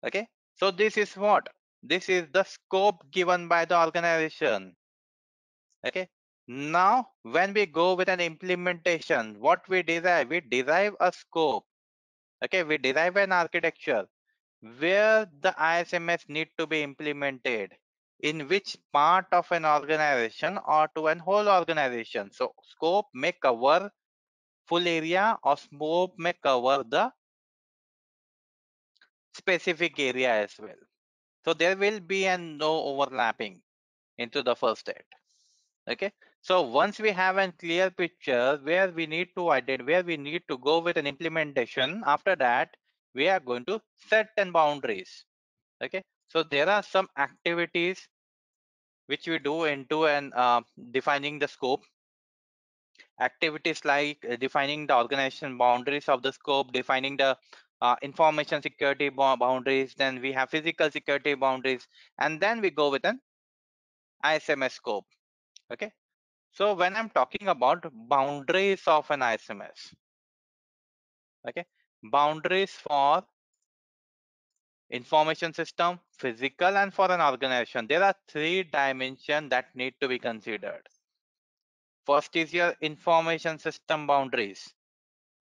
Okay so this is what? This is the scope given by the organization. Okay now when we go with an implementation what we derive? We derive a scope. Okay we derive an architecture where the isms need to be implemented in which part of an organization or to an whole organization. So scope may cover full area or scope may cover the specific area as well. So there will be an no overlapping into the first state. Okay. So once we have a clear picture where we need to identify, where we need to go with an implementation, after that, we are going to set 10 boundaries. Okay. So there are some activities which we do into and uh, defining the scope activities like uh, defining the organization boundaries of the scope defining the uh, information security boundaries then we have physical security boundaries and then we go with an isms scope okay so when i'm talking about boundaries of an isms okay boundaries for information system, physical, and for an organization. There are three dimensions that need to be considered. First is your information system boundaries.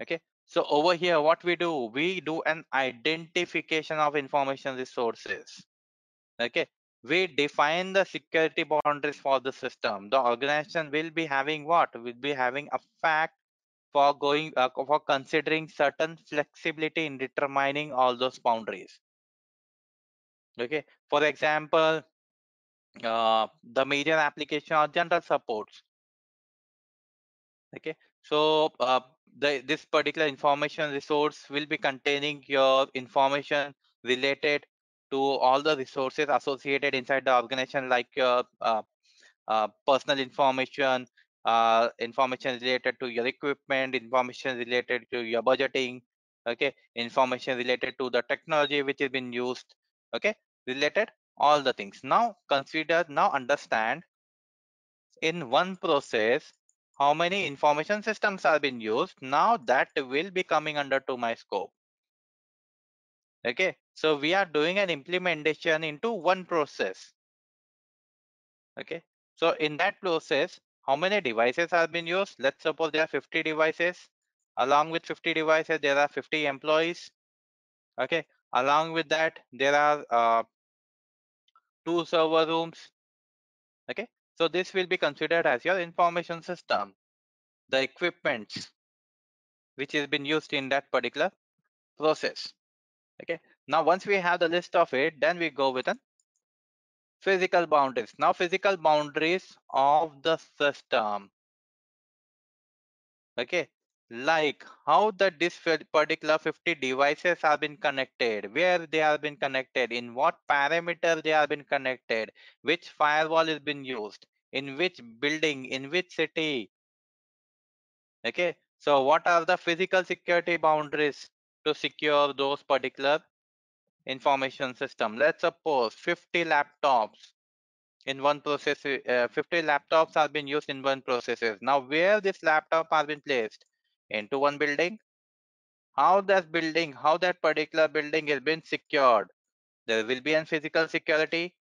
Okay. So over here, what we do, we do an identification of information resources. Okay. We define the security boundaries for the system. The organization will be having what? Will be having a fact for going uh, for considering certain flexibility in determining all those boundaries. Okay for example uh, the major application or general supports. Okay so uh, the this particular information resource will be containing your information related to all the resources associated inside the organization like your uh, uh, personal information uh, information related to your equipment information related to your budgeting okay? Information related to the technology which has been used okay? Related all the things. Now consider now understand in one process how many information systems are being used. Now that will be coming under to my scope okay? So we are doing an implementation into one process okay? So in that process how many devices have been used? Let's suppose there are 50 devices. Along with 50 devices there are 50 employees. Okay. Along with that there are uh, two server rooms. Okay. So this will be considered as your information system. The equipments which has been used in that particular process. Okay. Now once we have the list of it then we go with an physical boundaries. Now physical boundaries of the system. Okay? Like how the this particular 50 devices have been connected where they have been connected in what parameter they have been connected which firewall has been used in which building in which city. Okay? So what are the physical security boundaries to secure those particular information system. Let's suppose 50 laptops in one process uh, 50 laptops have been used in one processes. Now where this laptop has been placed? Into one building. How that building how that particular building has been secured? There will be a physical security.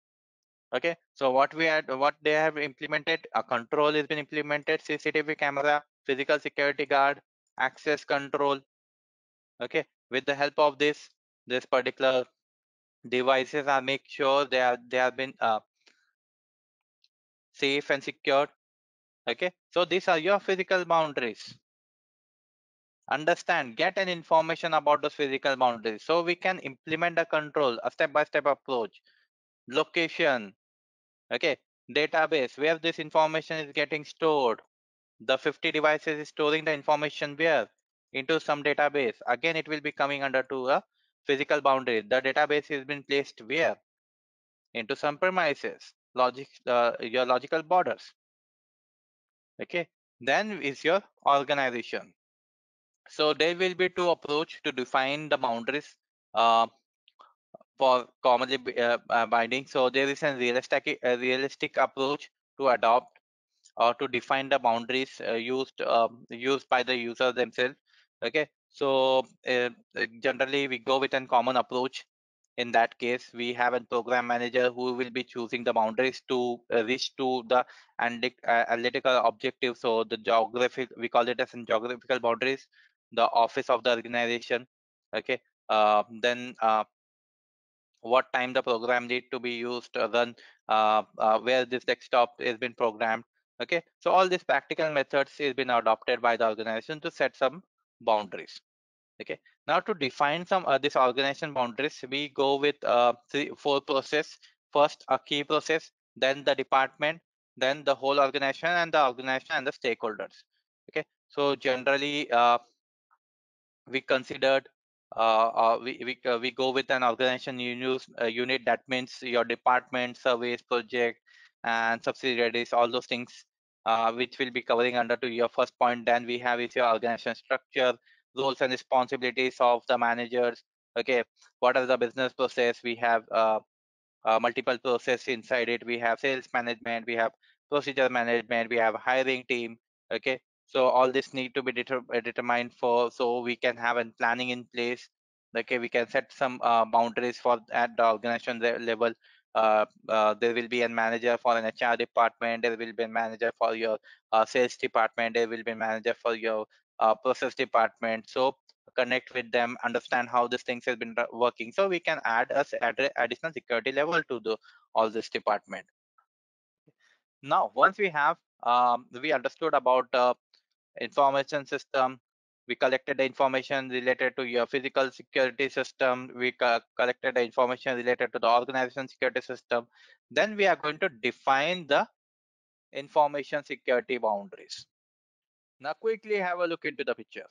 Okay so what we had what they have implemented a control has been implemented cctv camera physical security guard access control. Okay with the help of this this particular devices are make sure they are they have been uh, safe and secured okay? So these are your physical boundaries. Understand get an information about those physical boundaries so we can implement a control a step-by-step -step approach location okay? Database where this information is getting stored. The 50 devices is storing the information where? Into some database. Again it will be coming under to a physical boundary the database has been placed where? Into some premises logic uh, your logical borders. Okay then is your organization. So there will be two approach to define the boundaries uh, for commonly uh, uh, binding. So there is a realistic a realistic approach to adopt or to define the boundaries uh, used um, used by the user themselves. Okay so uh, generally we go with a common approach. In that case we have a program manager who will be choosing the boundaries to uh, reach to the uh, analytical objective so the geographic we call it as in geographical boundaries the office of the organization. Okay uh, then uh, what time the program need to be used run uh, uh, where this desktop has been programmed. Okay so all these practical methods is been adopted by the organization to set some boundaries. Okay. Now to define some uh, this organization boundaries we go with uh, three four process. First a key process then the department then the whole organization and the organization and the stakeholders. Okay. So generally uh, we considered uh, uh, we we, uh, we go with an organization unit, unit. That means your department service project and subsidiaries all those things uh, which will be covering under to your first point then we have is your organization structure roles and responsibilities of the managers okay? What are the business process? We have uh, uh, multiple process inside it. We have sales management we have procedure management we have hiring team okay? So all this need to be deter uh, determined for so we can have a planning in place okay? We can set some uh, boundaries for at the organization level uh, uh, there will be a manager for an hr department there will be a manager for your uh, sales department there will be a manager for your uh, process department. So connect with them understand how this things has been working. So we can add us add additional security level to the all this department. Now once we have um, we understood about uh, information system we collected the information related to your physical security system we co collected the information related to the organization security system then we are going to define the information security boundaries. Now quickly have a look into the picture.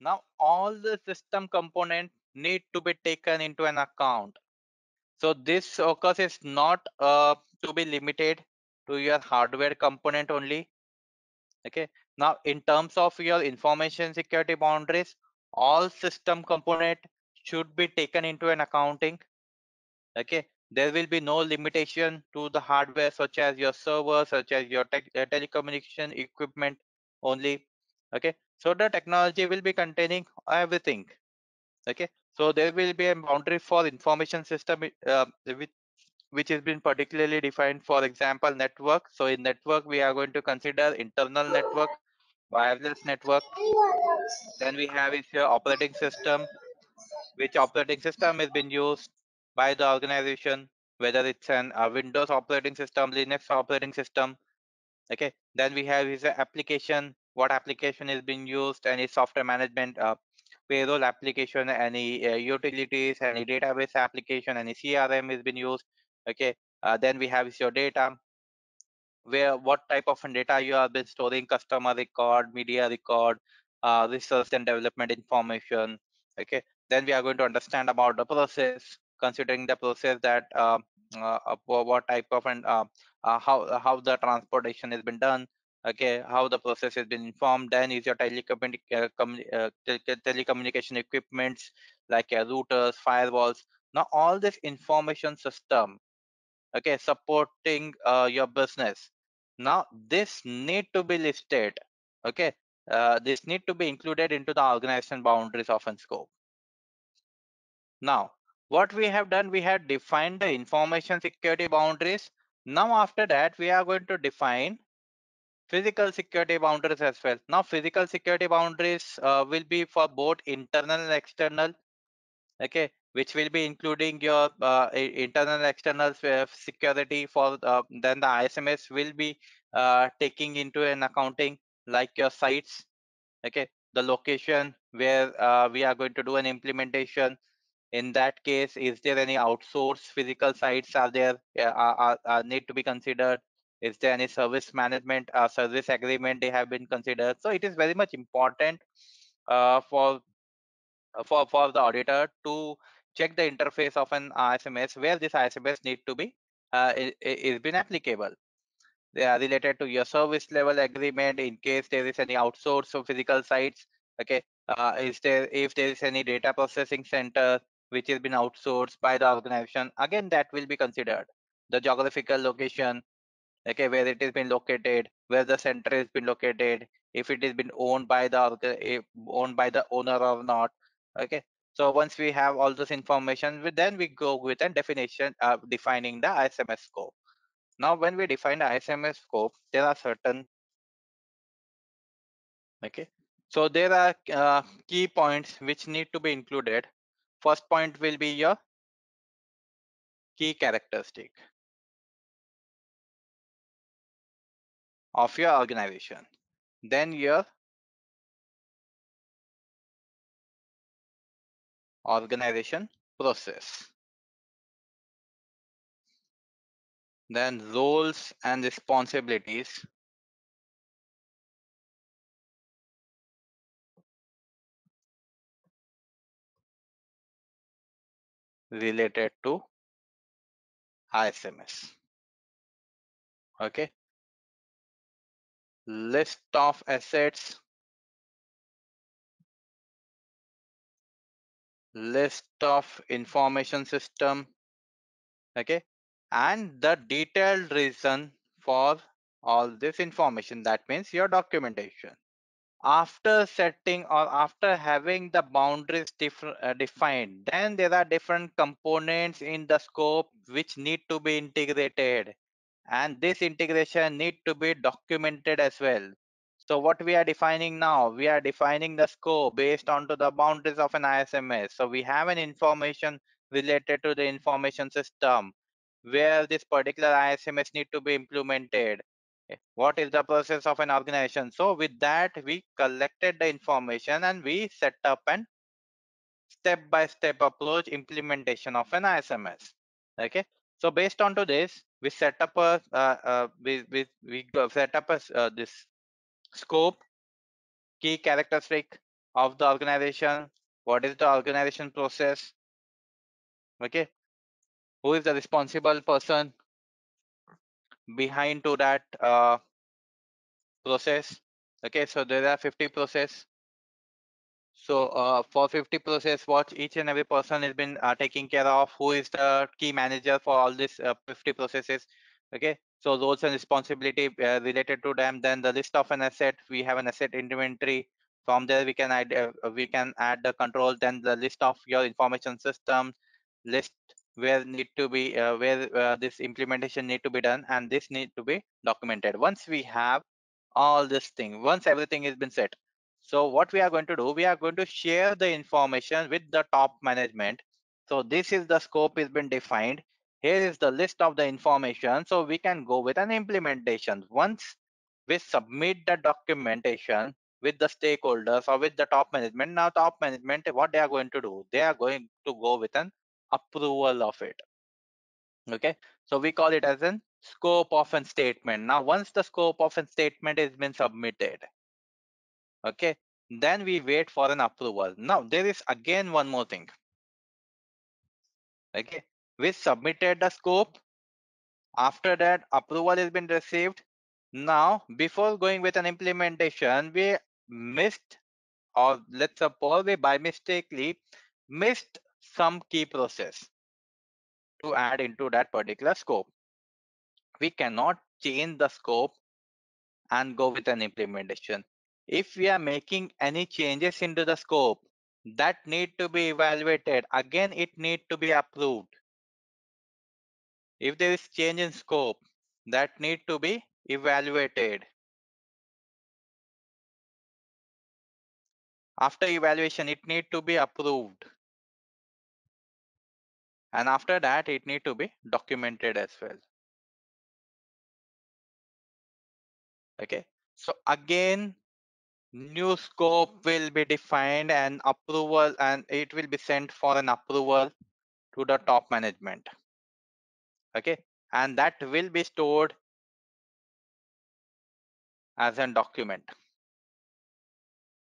Now all the system component need to be taken into an account. So this focus is not uh, to be limited to your hardware component only. Okay now in terms of your information security boundaries all system component should be taken into an accounting okay? There will be no limitation to the hardware such as your server such as your uh, telecommunication equipment only okay? So the technology will be containing everything okay? So there will be a boundary for information system uh, which has been particularly defined. For example network. So in network we are going to consider internal network wireless network. Then we have is your operating system. Which operating system has been used by the organization? Whether it's an uh, windows operating system linux operating system. Okay then we have is the application. What application is being used? Any software management uh, payroll application any uh, utilities any database application any crm is being used. Okay uh, then we have is your data where what type of data you have been storing customer record media record uh, research and development information okay? Then we are going to understand about the process considering the process that uh, uh, what type of and uh, uh, how how the transportation has been done okay? How the process has been informed. Then is your telecommunic uh, uh, tele telecommunication equipments like uh, routers firewalls. Now all this information system okay supporting uh, your business. Now this need to be listed okay uh, this need to be included into the organization boundaries of and scope. Now what we have done we have defined the information security boundaries. Now after that we are going to define physical security boundaries as well. Now physical security boundaries uh, will be for both internal and external okay which will be including your uh, internal external security for uh, then the isms will be uh, taking into an accounting like your sites okay? The location where uh, we are going to do an implementation. In that case is there any outsourced physical sites? Are there are, need to be considered? Is there any service management uh, service agreement they have been considered? So it is very much important uh, for uh, for for the auditor to check the interface of an ISMS where this ISMS need to be uh, is been applicable. They are related to your service level agreement in case there is any outsource of physical sites. Okay, uh, is there if there is any data processing center which has been outsourced by the organization again that will be considered the geographical location okay where it has been located where the center has been located if it has been owned by the owned by the owner or not okay so once we have all this information then we go with a definition uh, defining the isms scope. Now when we define the isms scope there are certain okay? So there are uh, key points which need to be included. First point will be your key characteristic of your organization. Then your organization process then roles and responsibilities related to ISMS. Okay. List of assets, list of information system, okay, and the detailed reason for all this information. That means your documentation. After setting or after having the boundaries uh, defined then there are different components in the scope which need to be integrated. And this integration need to be documented as well so what we are defining now? We are defining the scope based on to the boundaries of an isms so we have an information related to the information system where this particular isms need to be implemented. What is the process of an organization? So with that we collected the information and we set up an step by step approach implementation of an isms okay? So based on to this we set up a uh, uh, we, we, we set up a uh, this scope key characteristic of the organization what is the organization process okay? Who is the responsible person behind to that uh, process okay? So there are 50 process. So uh, for 50 process watch, each and every person has been uh, taking care of who is the key manager for all these uh, 50 processes. Okay, so roles and responsibility uh, related to them. Then the list of an asset, we have an asset inventory. From there, we can add uh, we can add the control. Then the list of your information system list where need to be uh, where uh, this implementation need to be done, and this need to be documented. Once we have all this thing, once everything has been set, so what we are going to do, we are going to share the information with the top management. So this is the scope has been defined. Here is the list of the information. So we can go with an implementation. Once we submit the documentation with the stakeholders or with the top management, now top management, what they are going to do, they are going to go with an approval of it. Okay, so we call it as an scope of a statement. Now, once the scope of a statement has been submitted, okay then we wait for an approval now there is again one more thing okay we submitted the scope. After that approval has been received. Now before going with an implementation we missed or let's suppose we by mistakenly missed some key process to add into that particular scope. We cannot change the scope and go with an implementation. If we are making any changes into the scope that need to be evaluated. Again it need to be approved if there is change in scope that need to be evaluated. After evaluation it need to be approved. And after that it need to be documented as well. Okay? So again new scope will be defined and approval and it will be sent for an approval to the top management okay and that will be stored as a document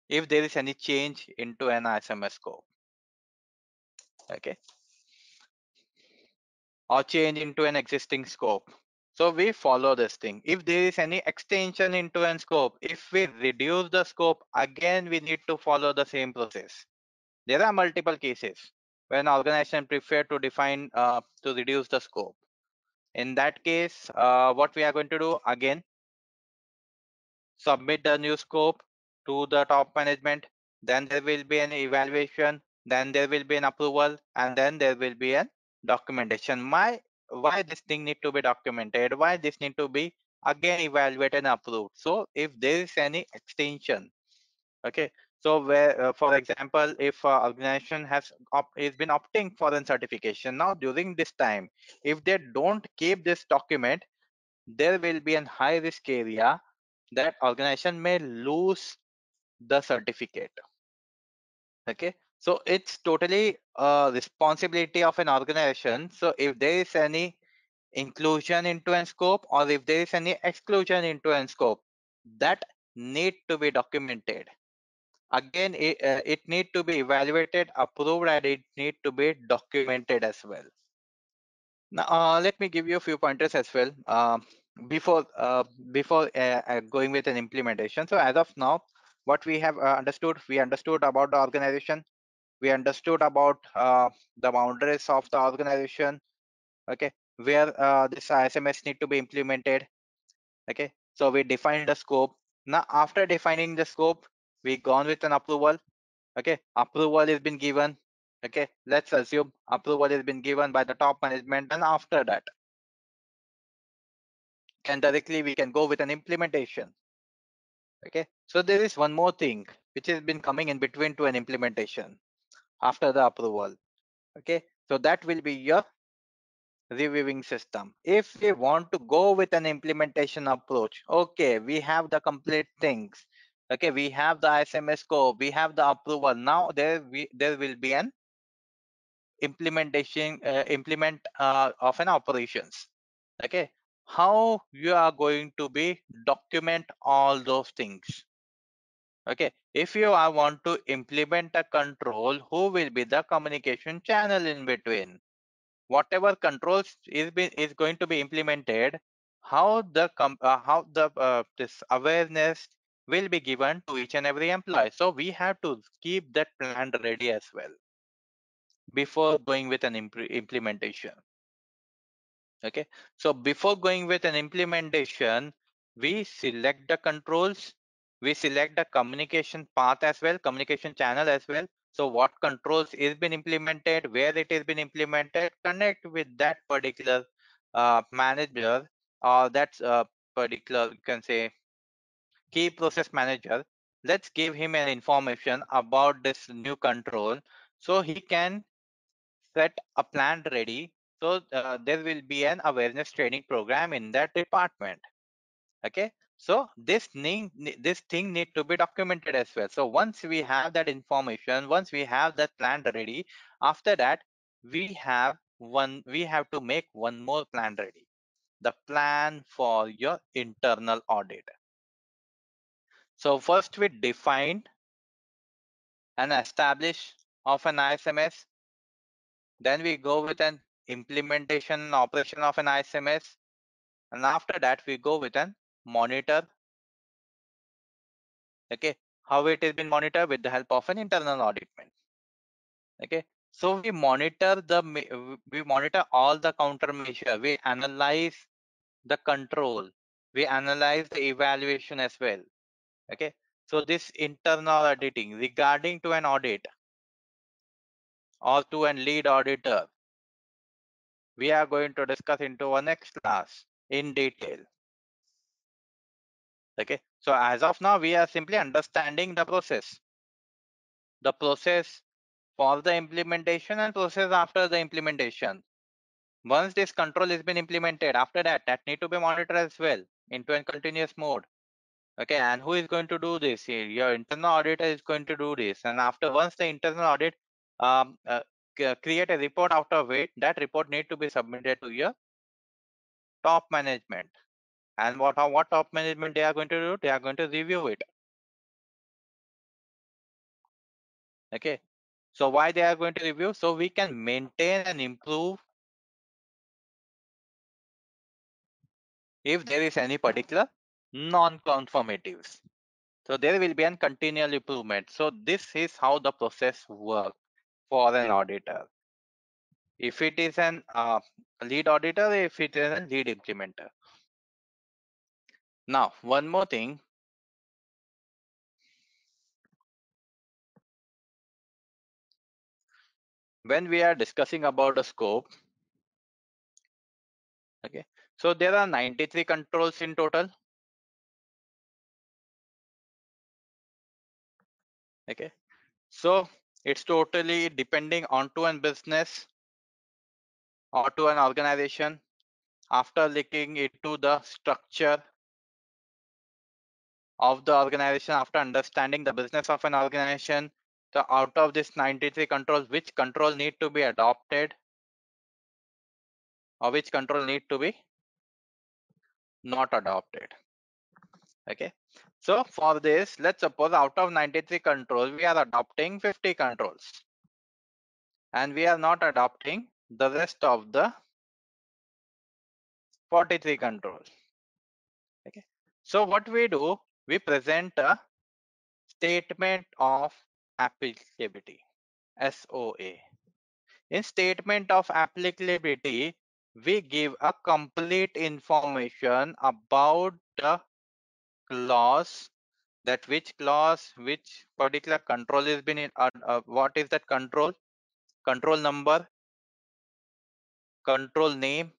if there is any change into an ISMS scope okay or change into an existing scope so we follow this thing. If there is any extension into an scope, if we reduce the scope, again, we need to follow the same process. There are multiple cases when organization prefer to define uh, to reduce the scope. In that case, uh, what we are going to do again, submit the new scope to the top management. Then there will be an evaluation. Then there will be an approval and then there will be an documentation. My why this thing need to be documented why this need to be again evaluated and approved so if there is any extension okay so where uh, for example if uh, organization has is been opting for a certification now during this time if they don't keep this document there will be a high risk area that organization may lose the certificate. Okay? So it's totally a responsibility of an organization. So if there is any inclusion into an scope or if there is any exclusion into an scope that need to be documented again it, uh, it need to be evaluated approved and it need to be documented as well. Now uh, let me give you a few pointers as well. Uh, before uh, before uh, uh, going with an implementation. So as of now what we have understood we understood about the organization. We understood about the boundaries of the organization. Okay where this ISMS need to be implemented. Okay, so we defined the scope. Now, after defining the scope, we gone with an approval. Okay, approval has been given. Okay, let's assume approval has been given by the top management, and after that, can directly we can go with an implementation. Okay, so there is one more thing which has been coming in between to an implementation after the approval. Okay, so that will be your reviewing system. If we want to go with an implementation approach, okay, we have the complete things. Okay, we have the ISMS scope, we have the approval. Now there we there will be an implementation uh, implement uh, of an operations. Okay, how you are going to be document all those things. Okay, if you are want to implement a control, who will be the communication channel in between? whatever controls is be, is going to be implemented how the uh, how the uh, this awareness will be given to each and every employee. So we have to keep that plan ready as well before going with an imp implementation. Okay, so before going with an implementation, we select the controls, we select the communication path as well, communication channel as well. So what controls is been implemented, where it has been implemented, connect with that particular uh, manager or that uh, particular, you can say, key process manager. Let's give him an information about this new control so he can set a plan ready. So uh, there will be an awareness training program in that department. Okay? So this thing this thing need to be documented as well. So once we have that information once we have that plan ready after that we have one we have to make one more plan ready. The plan for your internal audit so first we define and establish of an ISMS then we go with an implementation operation of an ISMS. And after that, we go with an monitor. Okay, how it has been monitored with the help of an internal auditment. Okay, so we monitor the we monitor all the countermeasure. We analyze the control. We analyze the evaluation as well. Okay, so this internal auditing regarding to an audit or to an lead auditor we are going to discuss into our next class in detail. Okay, so as of now, we are simply understanding the process. The process for the implementation and process after the implementation. Once this control has been implemented, after that, that need to be monitored as well into a continuous mode. Okay, and who is going to do this? Your internal auditor is going to do this. And after once the internal audit um, uh, create a report out of it that report need to be submitted to your top management and what what top management they are going to do they are going to review it okay so why they are going to review so we can maintain and improve if there is any particular non-conformatives so there will be a continual improvement so this is how the process works for an auditor. If it is an uh, lead auditor, if it is a lead implementer. Now, one more thing. When we are discussing about a scope, okay, so there are 93 controls in total. Okay, so it's totally depending on to an business or to an organization after looking into the structure of the organization after understanding the business of an organization. So out of this 93 controls which control need to be adopted or which control need to be not adopted? Okay so for this let's suppose out of 93 controls we are adopting 50 controls. And we are not adopting the rest of the 43 controls. Okay. So what we do we present a statement of applicability SOA. In statement of applicability, we give a complete information about the clause that which clause which particular control is been in uh, uh, what is that control? Control number control name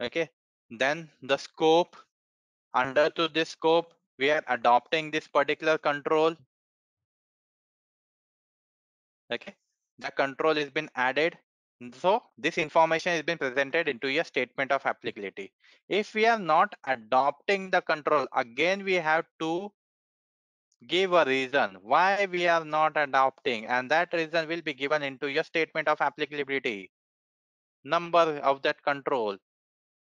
okay? Then the scope under to this scope we are adopting this particular control okay? The control has been added so this information has been presented into your statement of applicability if we are not adopting the control again we have to give a reason why we are not adopting and that reason will be given into your statement of applicability number of that control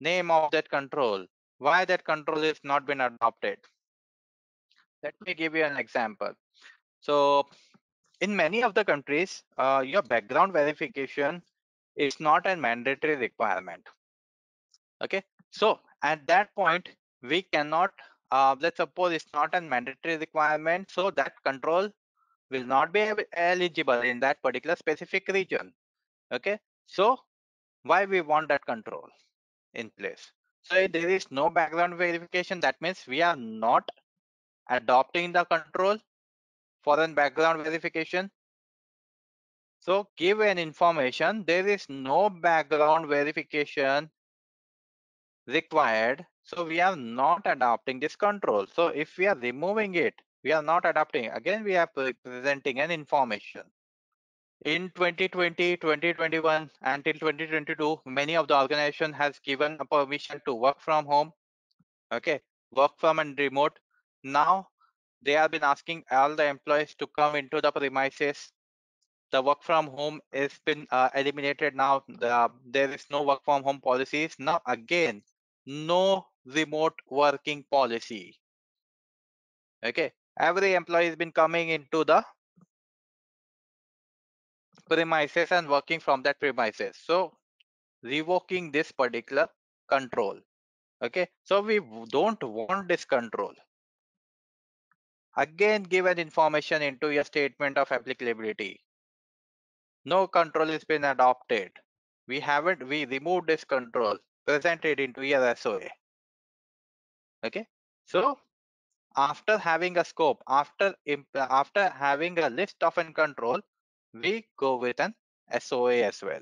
name of that control why that control is not been adopted. Let me give you an example. So in many of the countries, uh, your background verification is not a mandatory requirement. Okay, so at that point, we cannot uh, let's suppose it's not a mandatory requirement, so that control will not be eligible in that particular specific region. Okay, so why we want that control in place? So if there is no background verification. That means we are not adopting the control for an background verification. So give an information, there is no background verification required. So we are not adopting this control. So if we are removing it, we are not adopting. Again, we are presenting an information. In 2020, 2021, until 2022, many of the organization has given a permission to work from home. Okay, work from and remote. Now they have been asking all the employees to come into the premises the work from home has been uh, eliminated now. The, there is no work from home policies. Now again no remote working policy. Okay? Every employee has been coming into the premises and working from that premises. So revoking this particular control. Okay? So we don't want this control. Again give an information into your statement of applicability no control has been adopted. We haven't, we removed this control, presented into your SOA. Okay. So after having a scope, after, after having a list of an control, we go with an SOA as well.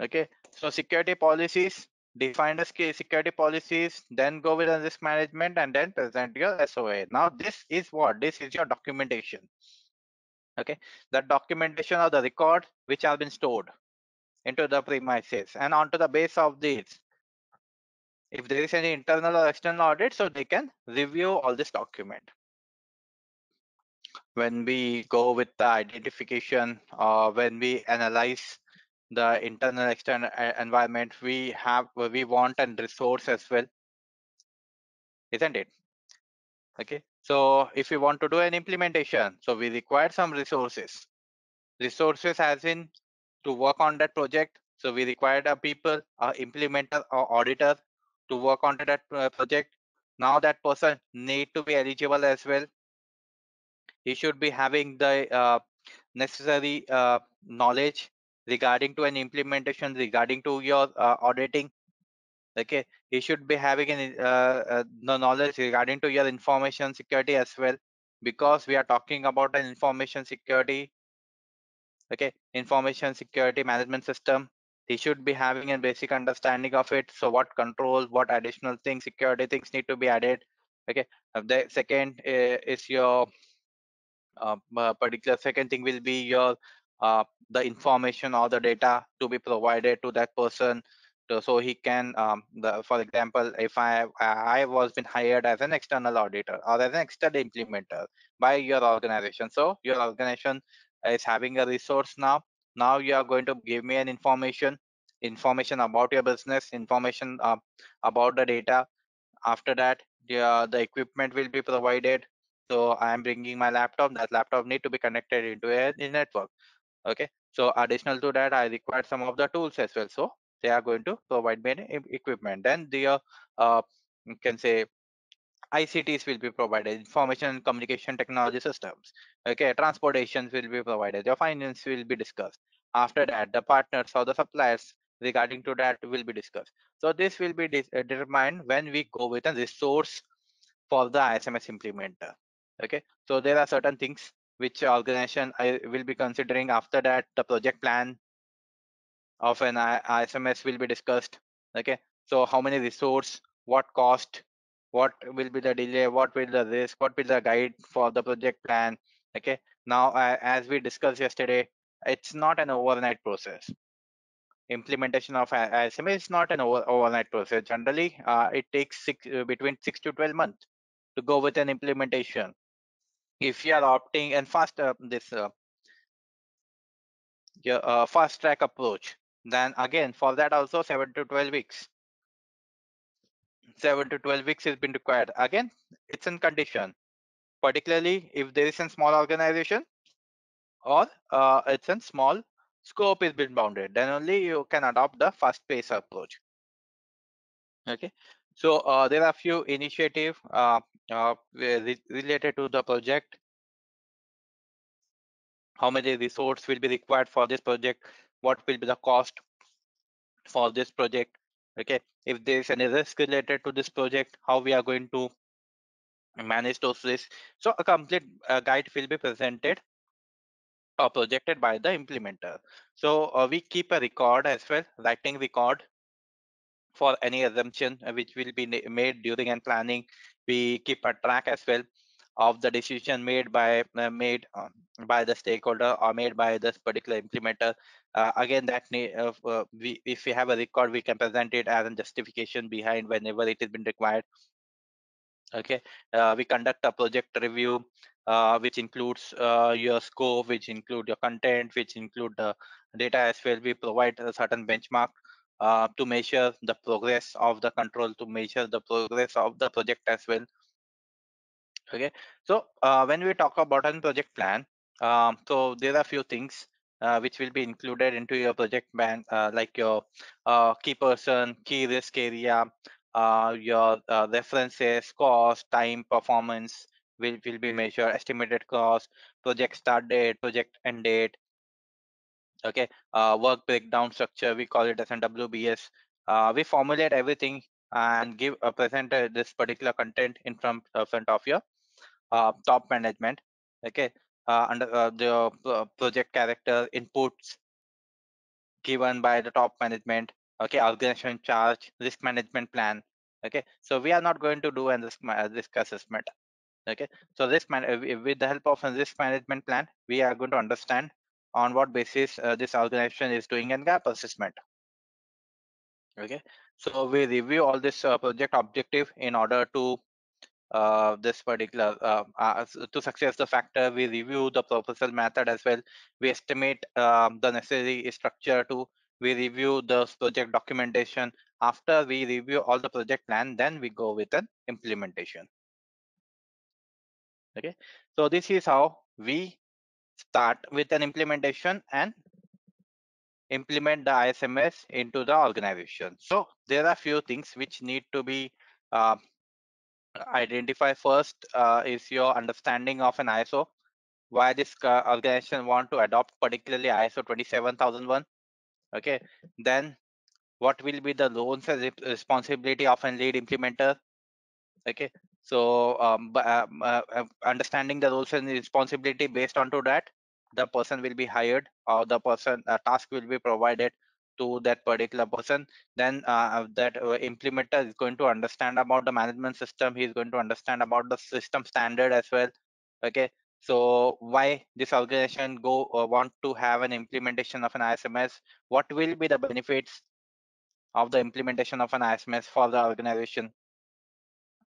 Okay. So security policies, define the security policies, then go with a risk management and then present your SOA. Now this is what? This is your documentation okay? The documentation of the record which have been stored into the premises and onto the base of these if there is any internal or external audit so they can review all this document. When we go with the identification or when we analyze the internal external environment we have we want and resource as well. Isn't it? Okay so if we want to do an implementation so we require some resources. Resources as in to work on that project. So we required a people a implementer or auditor to work on that uh, project. Now that person need to be eligible as well. He should be having the uh, necessary uh, knowledge regarding to an implementation regarding to your uh, auditing okay he should be having an, uh, uh, the knowledge regarding to your information security as well because we are talking about an information security okay information security management system. He should be having a basic understanding of it. So what controls what additional things security things need to be added okay. Uh, the second uh, is your uh, particular second thing will be your uh, the information or the data to be provided to that person so he can um, the, for example if i i was been hired as an external auditor or as an external implementer by your organization. So your organization is having a resource now. Now you are going to give me an information information about your business information uh, about the data. After that the, the equipment will be provided. So i am bringing my laptop. That laptop need to be connected into a, a network. Okay? So additional to that i require some of the tools as well. So they are going to provide me equipment then the uh, you can say ICTs will be provided, information and communication technology systems. Okay, transportations will be provided, your finance will be discussed. After that, the partners or the suppliers regarding to that will be discussed. So this will be uh, determined when we go with a resource for the ISMS implementer. Okay, so there are certain things which organization I will be considering after that the project plan of an ISMS will be discussed. Okay, so how many resource, what cost, what will be the delay, what will the risk, what will the guide for the project plan. Okay, now as we discussed yesterday, it's not an overnight process. Implementation of ISMS is not an over, overnight process. Generally, uh, it takes six, uh, between six to 12 months to go with an implementation. If you are opting and fast uh, this uh, your uh, fast track approach, then again for that also 7 to 12 weeks. 7 to 12 weeks has been required. Again it's in condition. Particularly if there is a small organization or uh, it's a small scope is been bounded then only you can adopt the fast pace approach. Okay? So uh, there are few initiative uh, uh, re related to the project. How many resources will be required for this project? What will be the cost for this project? Okay, if there is any risk related to this project, how we are going to manage those risks. So a complete uh, guide will be presented or projected by the implementer. So uh, we keep a record as well, writing record for any assumption uh, which will be made during and planning. We keep a track as well of the decision made by uh, made uh, by the stakeholder or made by this particular implementer. Uh, again, that uh, we if we have a record, we can present it as a justification behind whenever it has been required. Okay uh, we conduct a project review uh, which includes uh, your scope which include your content which include the data as well. We provide a certain benchmark uh, to measure the progress of the control to measure the progress of the project as well. Okay so uh, when we talk about a project plan um, so there are a few things. uh, which will be included into your project plan like your key person key risk area uh, your uh, references, cost, time, performance will, will be measured, estimated cost, project start date, project end date, okay, uh, work breakdown structure, we call it as a WBS. Uh, we formulate everything and give a uh, present uh, this particular content in front, uh, front of your uh, top management, okay, Uh, under uh, the uh, project charter inputs given by the top management, okay, organization charge, risk management plan, okay? So we are not going to do a risk, risk assessment okay? So risk man with the help of a risk management plan we are going to understand on what basis uh, this organization is doing a gap assessment okay? So we review all this uh, project objective in order to uh, this particular uh, uh, to success the factor we review the proposal method as well. We estimate um, the necessary structure to we review the project documentation. After we review all the project plan then we go with an implementation. Okay? So this is how we start with an implementation and implement the ISMS into the organization. So there are few things which need to be uh, identify first uh, is your understanding of an ISO. Why this uh, organization want to adopt particularly ISO 27001. Okay, then what will be the roles and responsibility of a lead implementer? Okay, so um, um uh, uh, understanding the roles and responsibility based onto that, the person will be hired or the person uh, task will be provided to that particular person then uh, that uh, implementer is going to understand about the management system. He's going to understand about the system standard as well. Okay? So why this organization go uh, want to have an implementation of an isms what will be the benefits of the implementation of an isms for the organization?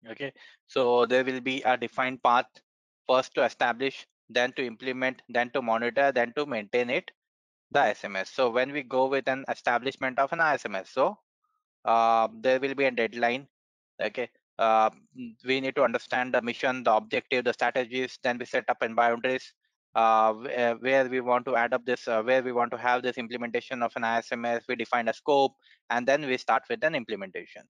Okay? So there will be a defined path first to establish then to implement then to monitor then to maintain it the ISMS. So when we go with an establishment of an ISMS, so uh, there will be a deadline. Okay, uh, we need to understand the mission, the objective, the strategies. Then we set up boundaries uh, uh, where we want to add up this, uh, where we want to have this implementation of an ISMS. We define a scope, and then we start with an implementation.